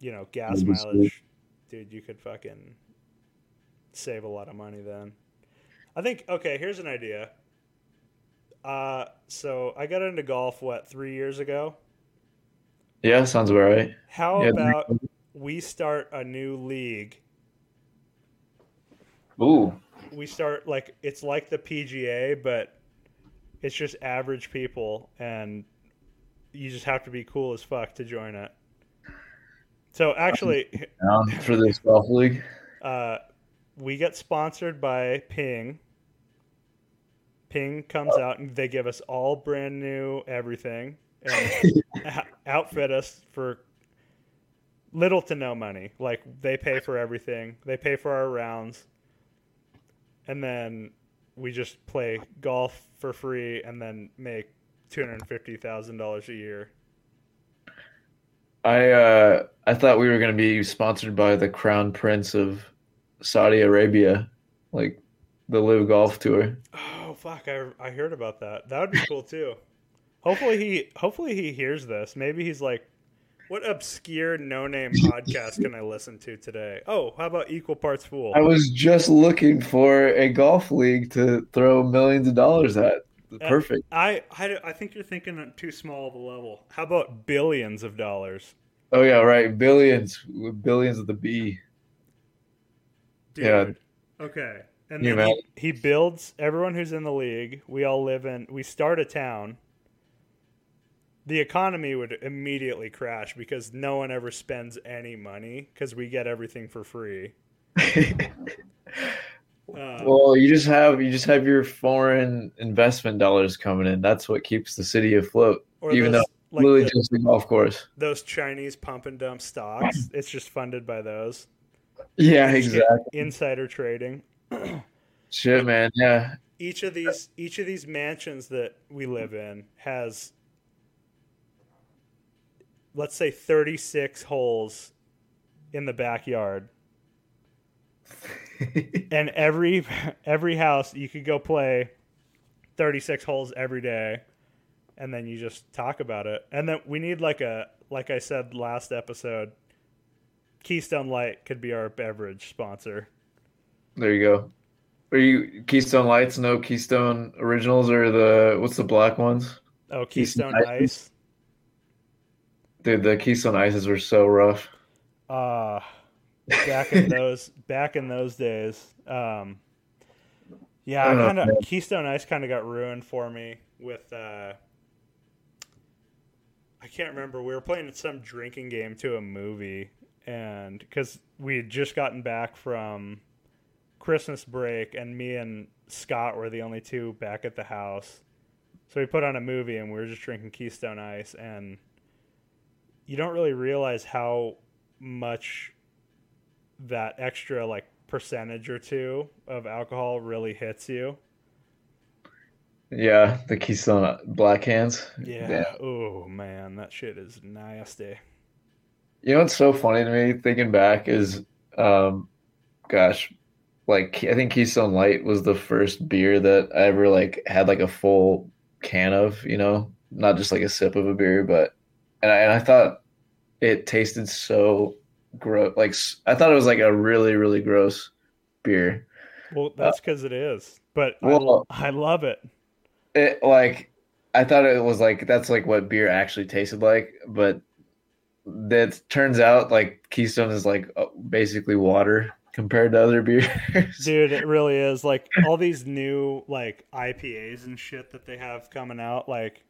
you know, gas mileage, dude, you could fucking save a lot of money then. I think. Okay, here's an idea. Uh, so I got into golf what three years ago. Yeah, sounds about right. How Yeah, about we start a new league Ooh. we start like it's like the PGA, but it's just average people, and you just have to be cool as fuck to join it. So actually, Down for this golf league. uh, we get sponsored by Ping. Ping comes out and they give us all brand new everything and outfit us for little to no money. Like they pay for everything. They pay for our rounds. And then we just play golf for free and then make $250,000 a year. I uh I thought we were gonna be sponsored by the Crown Prince of Saudi Arabia, like the LIV Golf Tour. Oh fuck! I I heard about that. That would be cool too. Hopefully he hopefully he hears this. Maybe he's like, "What obscure no name podcast can I listen to today?" Oh, how about Equal Parts Fool? I was just looking for a golf league to throw millions of dollars at. Uh, Perfect. I, I I think you're thinking at too small of a level. How about billions of dollars? Oh yeah, right. Billions, billions of the B. Dude. Yeah. Okay. And then he, he builds everyone who's in the league. We all live in. We start a town. The economy would immediately crash because no one ever spends any money because we get everything for free. Uh, well, you just have you just have your foreign investment dollars coming in. That's what keeps the city afloat. even those, like Literally the- just a golf course. those Chinese pump and dump stocks. it's just funded by those Yeah, Just exactly. insider trading. Shit, man. Yeah. each of these each of these mansions that we live in has let's say 36 holes in the backyard and every every house you could go play 36 holes every day and then you just talk about it and then we need like a like i said last episode keystone light could be our beverage sponsor There you go. Are you Keystone Lights? No Keystone Originals or the what's the black ones? oh Keystone keystone Ice? ice Dude, the Keystone Ices were so rough. uh back in those back in those days um yeah i Oh, kind of keystone ice kind of got ruined for me with uh i can't remember we were playing some drinking game to a movie and because we had just gotten back from christmas break and me and scott were the only two back at the house so we put on a movie and we were just drinking keystone ice and you don't really realize how much that extra like percentage or two of alcohol really hits you. Yeah, the Keystone Black Hands. Yeah. Oh man, that shit is nasty. You know what's so funny to me thinking back is, um, gosh, like I think Keystone Light was the first beer that I ever like had like a full can of. You know, not just like a sip of a beer, but and I, and I thought it tasted so gross. Like I thought it was like a really really gross beer. Well, that's because it is. But Well- I, I love it. It like I thought it was like that's like what beer actually tasted like, but that turns out like Keystone is like uh, basically water compared to other beers. Dude, it really is. Like all these new like IPAs and shit that they have coming out, like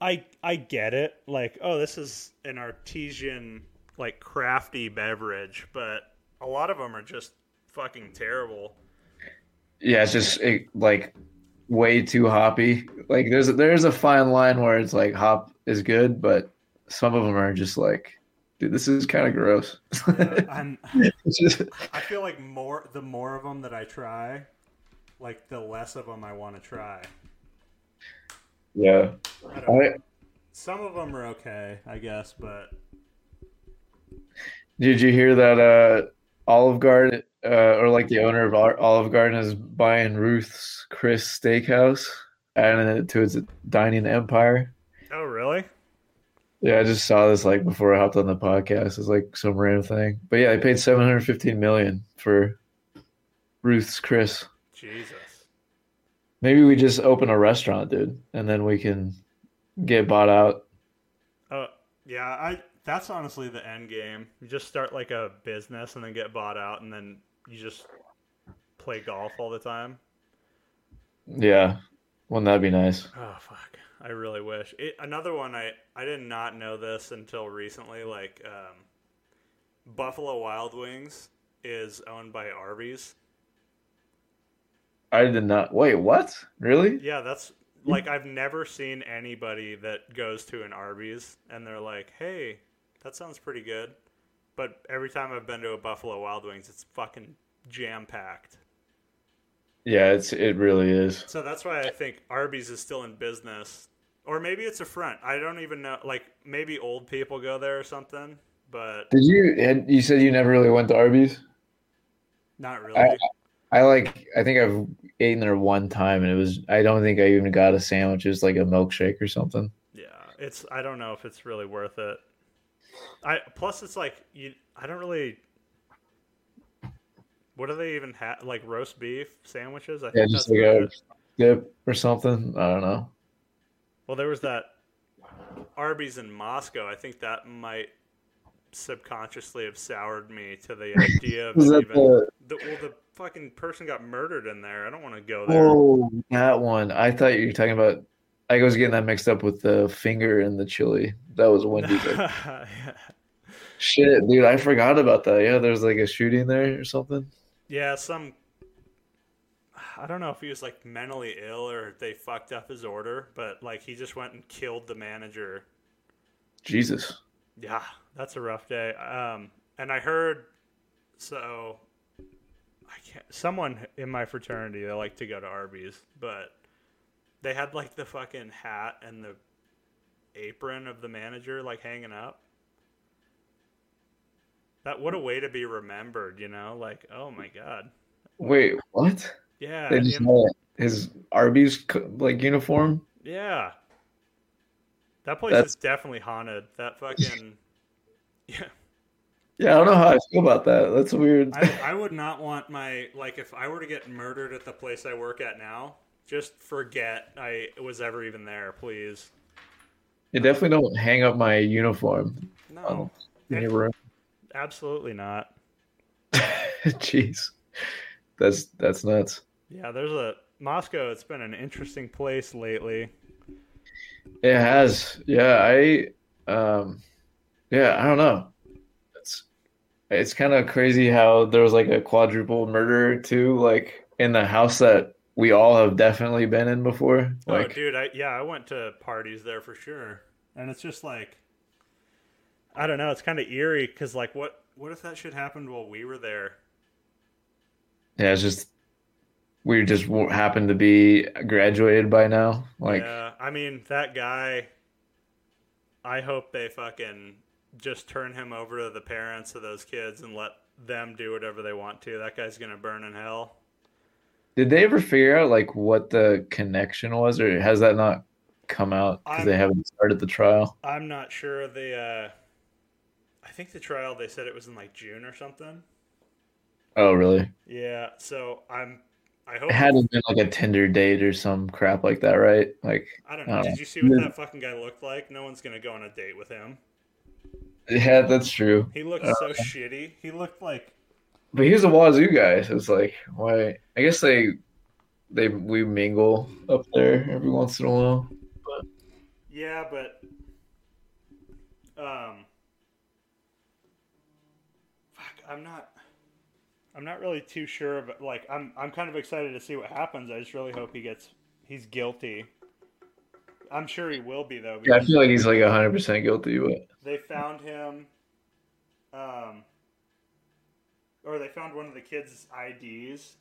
I I get it. Like, oh, this is an artesian like crafty beverage, but a lot of them are just fucking terrible. yeah, it's just it, like way too hoppy. Like there's there's a fine line where it's like hop is good, but some of them are just like, dude, this is kind of gross. I'm It's just- I feel like more the more of them that I try, like the less of them I want to try. Yeah, I. I, Some of them are okay, I guess, but Did you hear that uh Olive Garden uh, or like the owner of Olive Garden is buying Ruth's Chris Steakhouse, adding it to its dining empire? oh really? Yeah, I just saw this like before I hopped on the podcast. It's like some random thing, but yeah, they paid seven hundred fifteen million for Ruth's Chris. Jesus. Maybe we just open a restaurant, dude, and then we can get bought out. Oh yeah, I. That's honestly the end game. You just start like a business and then get bought out, and then you just play golf all the time. Yeah, wouldn't that be nice? Oh fuck! I really wish. It, another one. I I did not know this until recently. Like, um, Buffalo Wild Wings is owned by Arby's. I did not. Wait, what? Really? Yeah, that's like I've never seen anybody that goes to an Arby's and they're like, "Hey, that sounds pretty good." But every time I've been to a Buffalo Wild Wings, it's fucking jam packed. Yeah, it's it really is. So that's why I think Arby's is still in business, or maybe it's a front. I don't even know. Like maybe old people go there or something, but Did you? You said you never really went to Arby's. not really. I- I like. I think I've eaten there one time, and it was. I don't think I even got a sandwich. It was like a milkshake or something. Yeah, it's. I don't know if it's really worth it. I plus it's like you. I don't really. What do they even have? Like roast beef sandwiches? I Yeah, think just that's like a dip or something. I don't know. Well, there was that Arby's in Moscow. I think that might subconsciously have soured me to the idea of even. the? The, well, the fucking person got murdered in there. I don't want to go there. Oh, that one. I thought you were talking about. I was getting that mixed up with the finger and the chili. That was Wendy's. Yeah. Shit, dude, I forgot about that. Yeah, there's like a shooting there or something. Yeah, some. I don't know if he was like mentally ill or they fucked up his order, but like he just went and killed the manager. Jesus. Yeah, that's a rough day. Um, and I heard so. I can't. Someone in my fraternity they like to go to Arby's, but they had like the fucking hat and the apron of the manager like hanging up. That what a way to be remembered, you know? Like, oh my god. Wait, what? Yeah. They just had his Arby's like uniform. Yeah. That place That's- is definitely haunted. That fucking Yeah. Yeah, I don't know how I feel about that. That's weird. I, I would not want my like if I were to get murdered at the place I work at now, just forget I was ever even there, please. You definitely don't hang up my uniform No. in your room. Absolutely not. Jeez, that's that's nuts. Yeah, there's a Moscow, it's been an interesting place lately. It has, yeah. I, um, yeah. I don't know. It's it's kind of crazy how there was like a quadruple murder too, like in the house that we all have definitely been in before. oh Like, dude, I yeah, I went to parties there for sure. And it's just like I don't know, it's kind of eerie cuz like what what if that shit happened while we were there? yeah, it's just we just happened to be graduated by now. Like, yeah, I mean that guy. I hope they fucking just turn him over to the parents of those kids and let them do whatever they want to. That guy's gonna burn in hell. did they ever figure out like what the connection was, or has that not come out because they haven't started the trial? I'm not sure the. Uh, I think the trial they said it was in like June or something. Oh, really? Yeah, so I'm. I hope. It hadn't been like a Tinder date or some crap like that, right? Like, I don't I know. don't Did know. you see what that fucking guy looked like? No one's gonna go on a date with him. Yeah, that's true. He looked Uh, so shitty. He looked like But he's a Wazzu guy, so it's like, why? I guess they they we mingle up there every once in a while. yeah, but um, fuck, I'm not. I'm not really too sure, but like, I'm I'm kind of excited to see what happens. I just really hope he gets he's guilty. I'm sure he will be though. Yeah, I feel like he's like hundred percent guilty, but they found him, um, or they found one of the kids' IDs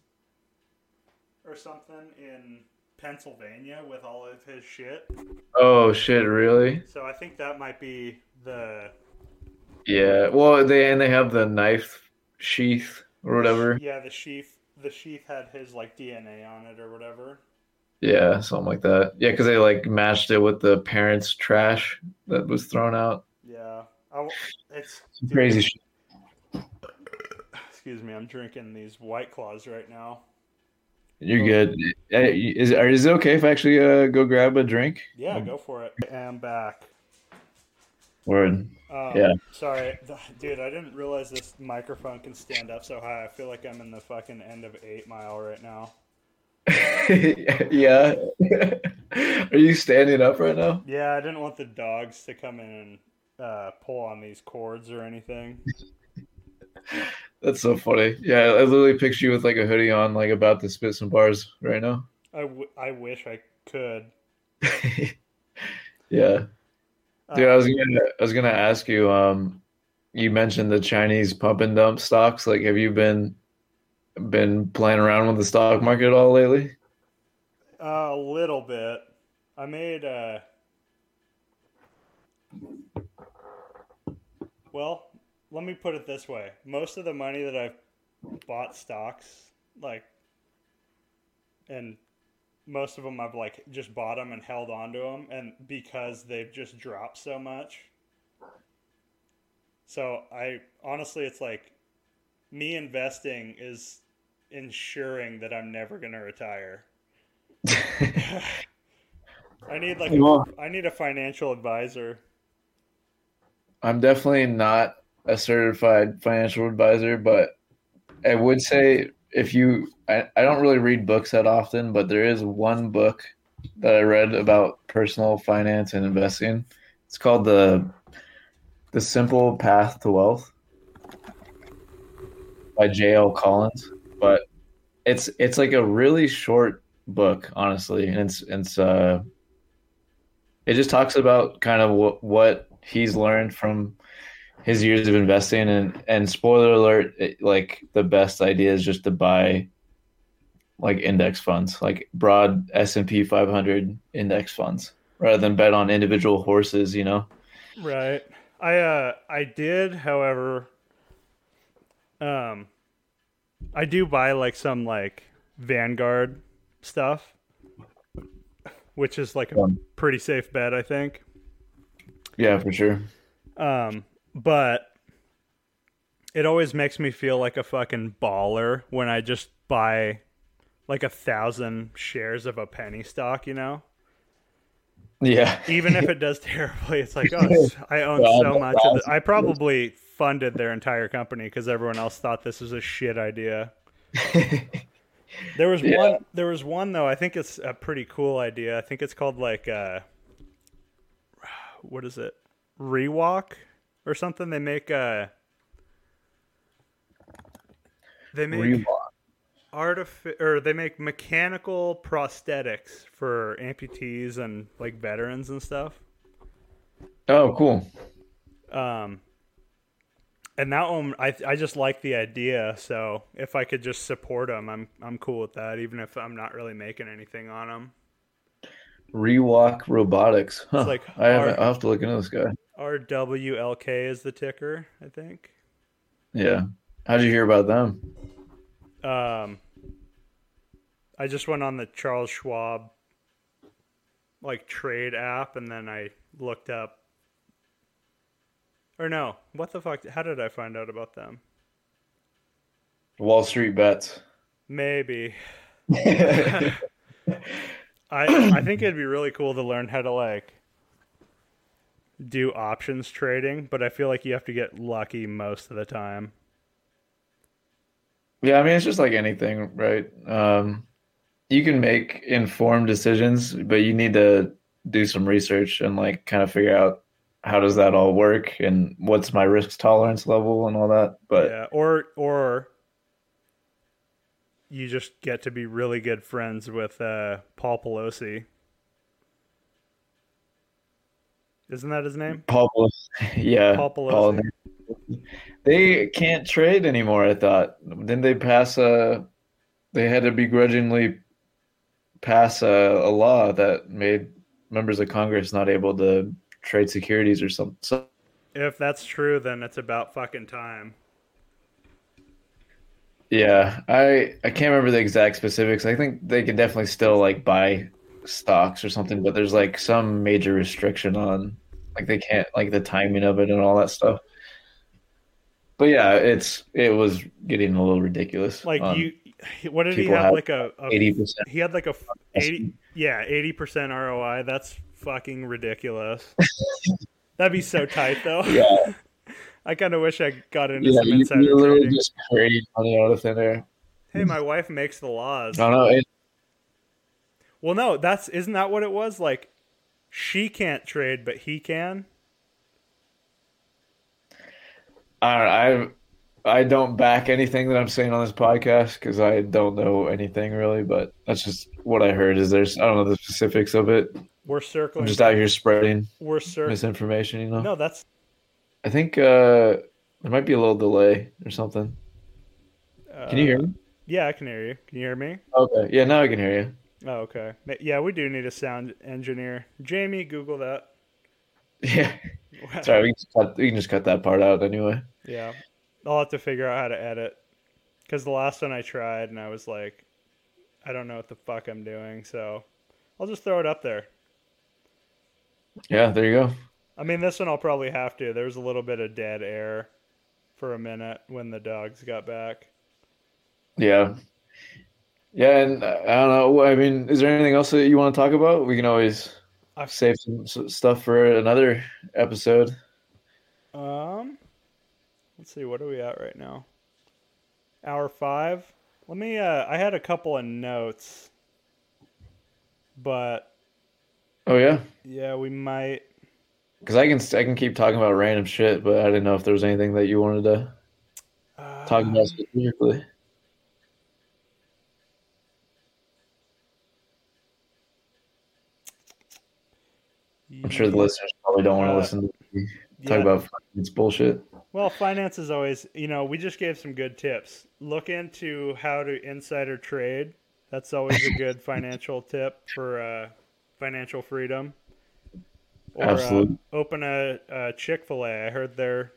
or something in Pennsylvania with all of his shit. oh shit, really? So I think that might be the Yeah. Well, they and they have the knife sheath or whatever. Yeah, the sheath. The sheath had his like DNA on it or whatever. Yeah, something like that. Yeah, because they like matched it with the parents' trash that was thrown out. Yeah, I w it's dude, crazy shit. Excuse me, I'm drinking these White Claws right now. You're good. Is is it okay if I actually uh, go grab a drink? Yeah, go for it. I am back. Word. Um, Yeah. Sorry, dude. I didn't realize this microphone can stand up so high. I feel like I'm in the fucking end of Eight Mile right now. yeah. Are you standing up right now? Yeah, I didn't want the dogs to come in and uh, pull on these cords or anything. That's so funny. Yeah, I literally picture you with like a hoodie on, like about to spit some bars right now. I, w- I wish I could. yeah. Dude, I was gonna I was gonna ask you, um, you mentioned the Chinese pump and dump stocks. Like have you been been playing around with the stock market at all lately? A little bit. I made uh Well, let me put it this way. Most of the money that I've bought stocks, like and most of them I've like just bought them and held on to them and because they've just dropped so much. So I honestly it's like me investing is ensuring that I'm never going to retire. I need like Well- a, I need a financial advisor. I'm definitely not a certified financial advisor, but I would say if you, I, I don't really read books that often, but there is one book that I read about personal finance and investing. It's called the The Simple Path to Wealth by J.L. Collins. But it's it's like a really short book, honestly, and it's it's uh it just talks about kind of what what he's learned from his years of investing. And and spoiler alert it, like the best idea is just to buy like index funds like broad s&p 500 index funds rather than bet on individual horses you know? Right. I uh I did, however, um, I do buy like some like Vanguard stuff, which is like a Um. pretty safe bet, I think. yeah for sure Um, but it always makes me feel like a fucking baller when I just buy like a thousand shares of a penny stock, you know? yeah Even if it does terribly, it's like, oh, I own so much of. I probably funded their entire company because everyone else thought this was a shit idea. There was Yeah. one. There was one though. I think it's a pretty cool idea. I think it's called like uh, what is it? Rewalk or something. They make uh, they make Rewalk. artific or they make mechanical prosthetics for amputees and like veterans and stuff. oh cool Um, and that one I I just like the idea. So if I could just support them, I'm I'm cool with that, even if I'm not really making anything on them. Rewalk Robotics. Huh. like I haven't, I'll have to look into this guy. RWLK is the ticker, I think. Yeah. How'd you hear about them? Um, I just went on the Charles Schwab like trade app, and then I looked up. Or no, what the fuck? How did I find out about them? Wall Street Bets. Maybe I I think it'd be really cool to learn how to like do options trading, but I feel like you have to get lucky most of the time. Yeah, I mean it's just like anything, right? Um, you can make informed decisions, but you need to do some research and like kind of figure out how does that all work and what's my risk tolerance level and all that. But yeah, or or you just get to be really good friends with uh, Paul Pelosi. Isn't that his name? Paul, Pelosi- yeah, Paul Paul- Pelosi. they can't trade anymore. I thought. Didn't they pass a? They had to begrudgingly pass a, a law that made members of Congress not able to trade securities or something. So, If that's true, then it's about fucking time. yeah, I I can't remember the exact specifics. I think they can definitely still like buy stocks or something, but there's like some major restriction on like they can't like the timing of it and all that stuff. But yeah, it's it was getting a little ridiculous. Like you, what did he have? have Like a, a eighty percent. he had like a eighty, yeah, eighty percent ROI. That's fucking ridiculous. That'd be so tight, though. Yeah, I kind of wish I got into yeah, some insider you literally trading. just create money out of thin air. Hey, my wife makes the laws. I don't. It, Well, no, that's isn't that what it was? Like, she can't trade, but he can. I don't, I I don't back anything that I'm saying on this podcast because I don't know anything really. But that's just what I heard. Is there's I don't know the specifics of it. We're circling. I'm just out here spreading we're circling. misinformation. You know. No, that's I think uh, there might be a little delay or something. uh, Can you hear me? Yeah, I can hear you. Can you hear me? Okay. Yeah, now I can hear you. Oh, okay. Yeah, we do need a sound engineer. Jamie, Google that. Yeah. Sorry, we can, just cut, we can just cut that part out anyway. Yeah, I'll have to figure out how to edit. Because the last one I tried, and I was like, I don't know what the fuck I'm doing, so I'll just throw it up there. Yeah, there you go. I mean, this one I'll probably have to. There was a little bit of dead air for a minute when the dogs got back. Yeah. Yeah, and uh, I don't know. I mean, is there anything else that you want to talk about? We can always I've- save some stuff for another episode. Um, let's see, what are we at right now? Hour five. Let me. Uh, I had a couple of notes, but Oh yeah, yeah, we might. because I can I can keep talking about random shit, but I didn't know if there was anything that you wanted to Uh, talk about specifically. I'm sure the listeners probably don't want to Uh, listen to me talk yeah. about it's bullshit. Well, finance is always, you know, we just gave some good tips. Look into how to insider trade. That's always a good financial tip for uh, financial freedom. Or Absolutely. Uh, open a, a Chick fil A. I heard they're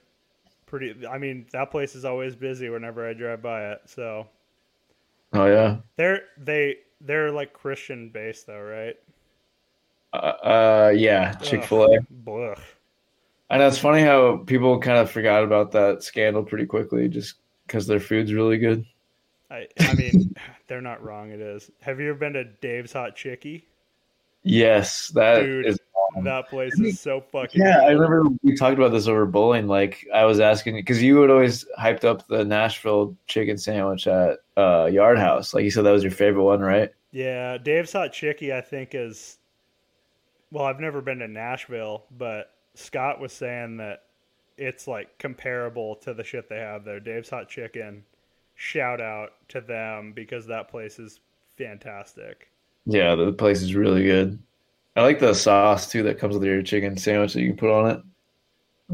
pretty, I mean, that place is always busy whenever I drive by it. So Oh yeah. they're, they, they're like Christian based though, right? Uh, uh yeah, Chick Fil A. I know it's funny how people kind of forgot about that scandal pretty quickly, just because their food's really good. I, I mean, they're not wrong. It is. Have you ever been to Dave's Hot Chickie? Yes, that Dude, is. That place is so fucking. Yeah, I remember we talked about this over bowling. Like I was asking because you had always hyped up the Nashville chicken sandwich at uh, Yard House. Like you said, that was your favorite one, right? Yeah, Dave's Hot Chickie, I think is. Well, I've never been to Nashville, but Scott was saying that it's like comparable to the shit they have there. Dave's Hot Chicken, shout out to them because that place is fantastic. Yeah, the place is really good. I like the sauce too that comes with your chicken sandwich that you can put on it.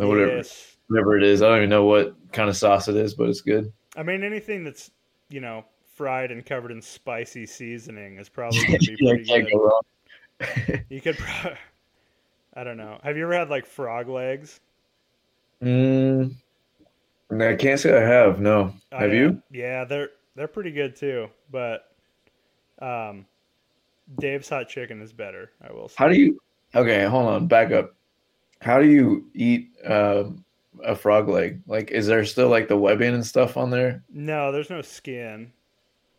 Or whatever. Whatever it is. I don't even know what kind of sauce it is, but it's good. I mean, anything that's you know fried and covered in spicy seasoning is probably gonna be pretty good. You could. Pro- I don't know. Have you ever had like frog legs? Mm, no, I can't say I have. No, Oh, have you? Yeah, they're they're pretty good too. But um, Dave's hot chicken is better. I will say. How do you? Okay, hold on, back up. How do you eat um, a frog leg? Like, is there still like the webbing and stuff on there? No, there's no skin.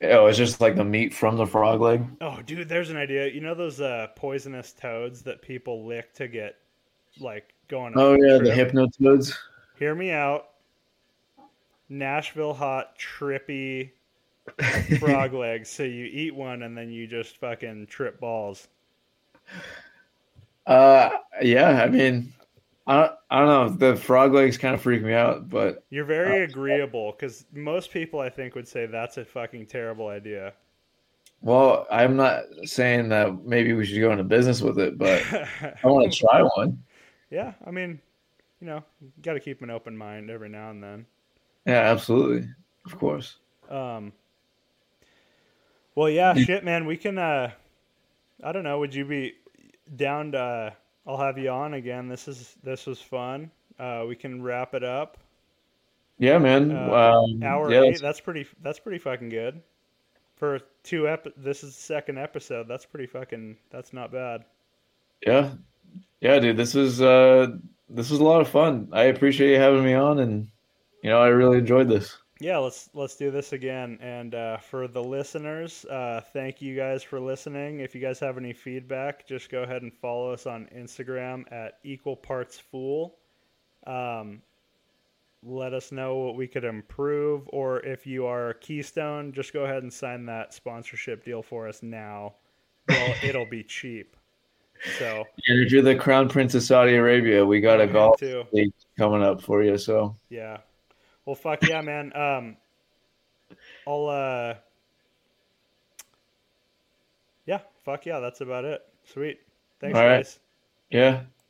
Oh, it's just like the meat from the frog leg. Oh, dude, there's an idea. You know those uh, poisonous toads that people lick to get like going? Oh yeah, the hypnotoads. Hear me out. Nashville hot trippy frog legs. So you eat one and then you just fucking trip balls. Uh, yeah. I mean, I I don't know. The frog legs kind of freak me out, but You're very agreeable because most people I think would say that's a fucking terrible idea. well, I'm not saying that maybe we should go into business with it, but I want to try one. yeah, I mean, you know, you got to keep an open mind every now and then. Yeah, absolutely, of course. Um, well, yeah, shit, man. We can. Uh, I don't know. Would you be down to? Uh, I'll have you on again. This is this was fun. Uh, we can wrap it up. Yeah, man. Uh, um, Hour yeah, eight. That's pretty. That's pretty fucking good. For two ep. This is the second episode. That's pretty fucking. That's not bad. Yeah. Yeah, dude, this is uh this was a lot of fun. I appreciate you having me on and you know, I really enjoyed this. Yeah, let's let's do this again. And uh, for the listeners, uh, thank you guys for listening. If you guys have any feedback, just go ahead and follow us on Instagram at Equal Parts Fool. Um, let us know what we could improve, or if you are Keystone, just go ahead and sign that sponsorship deal for us now. Well, it'll be cheap. So if you're the Crown Prince of Saudi Arabia, we got a golf too. coming up for you, so Yeah. Well, fuck yeah, man. Um, I'll uh, yeah, fuck yeah. That's about it. Sweet. Thanks, All right. guys. yeah.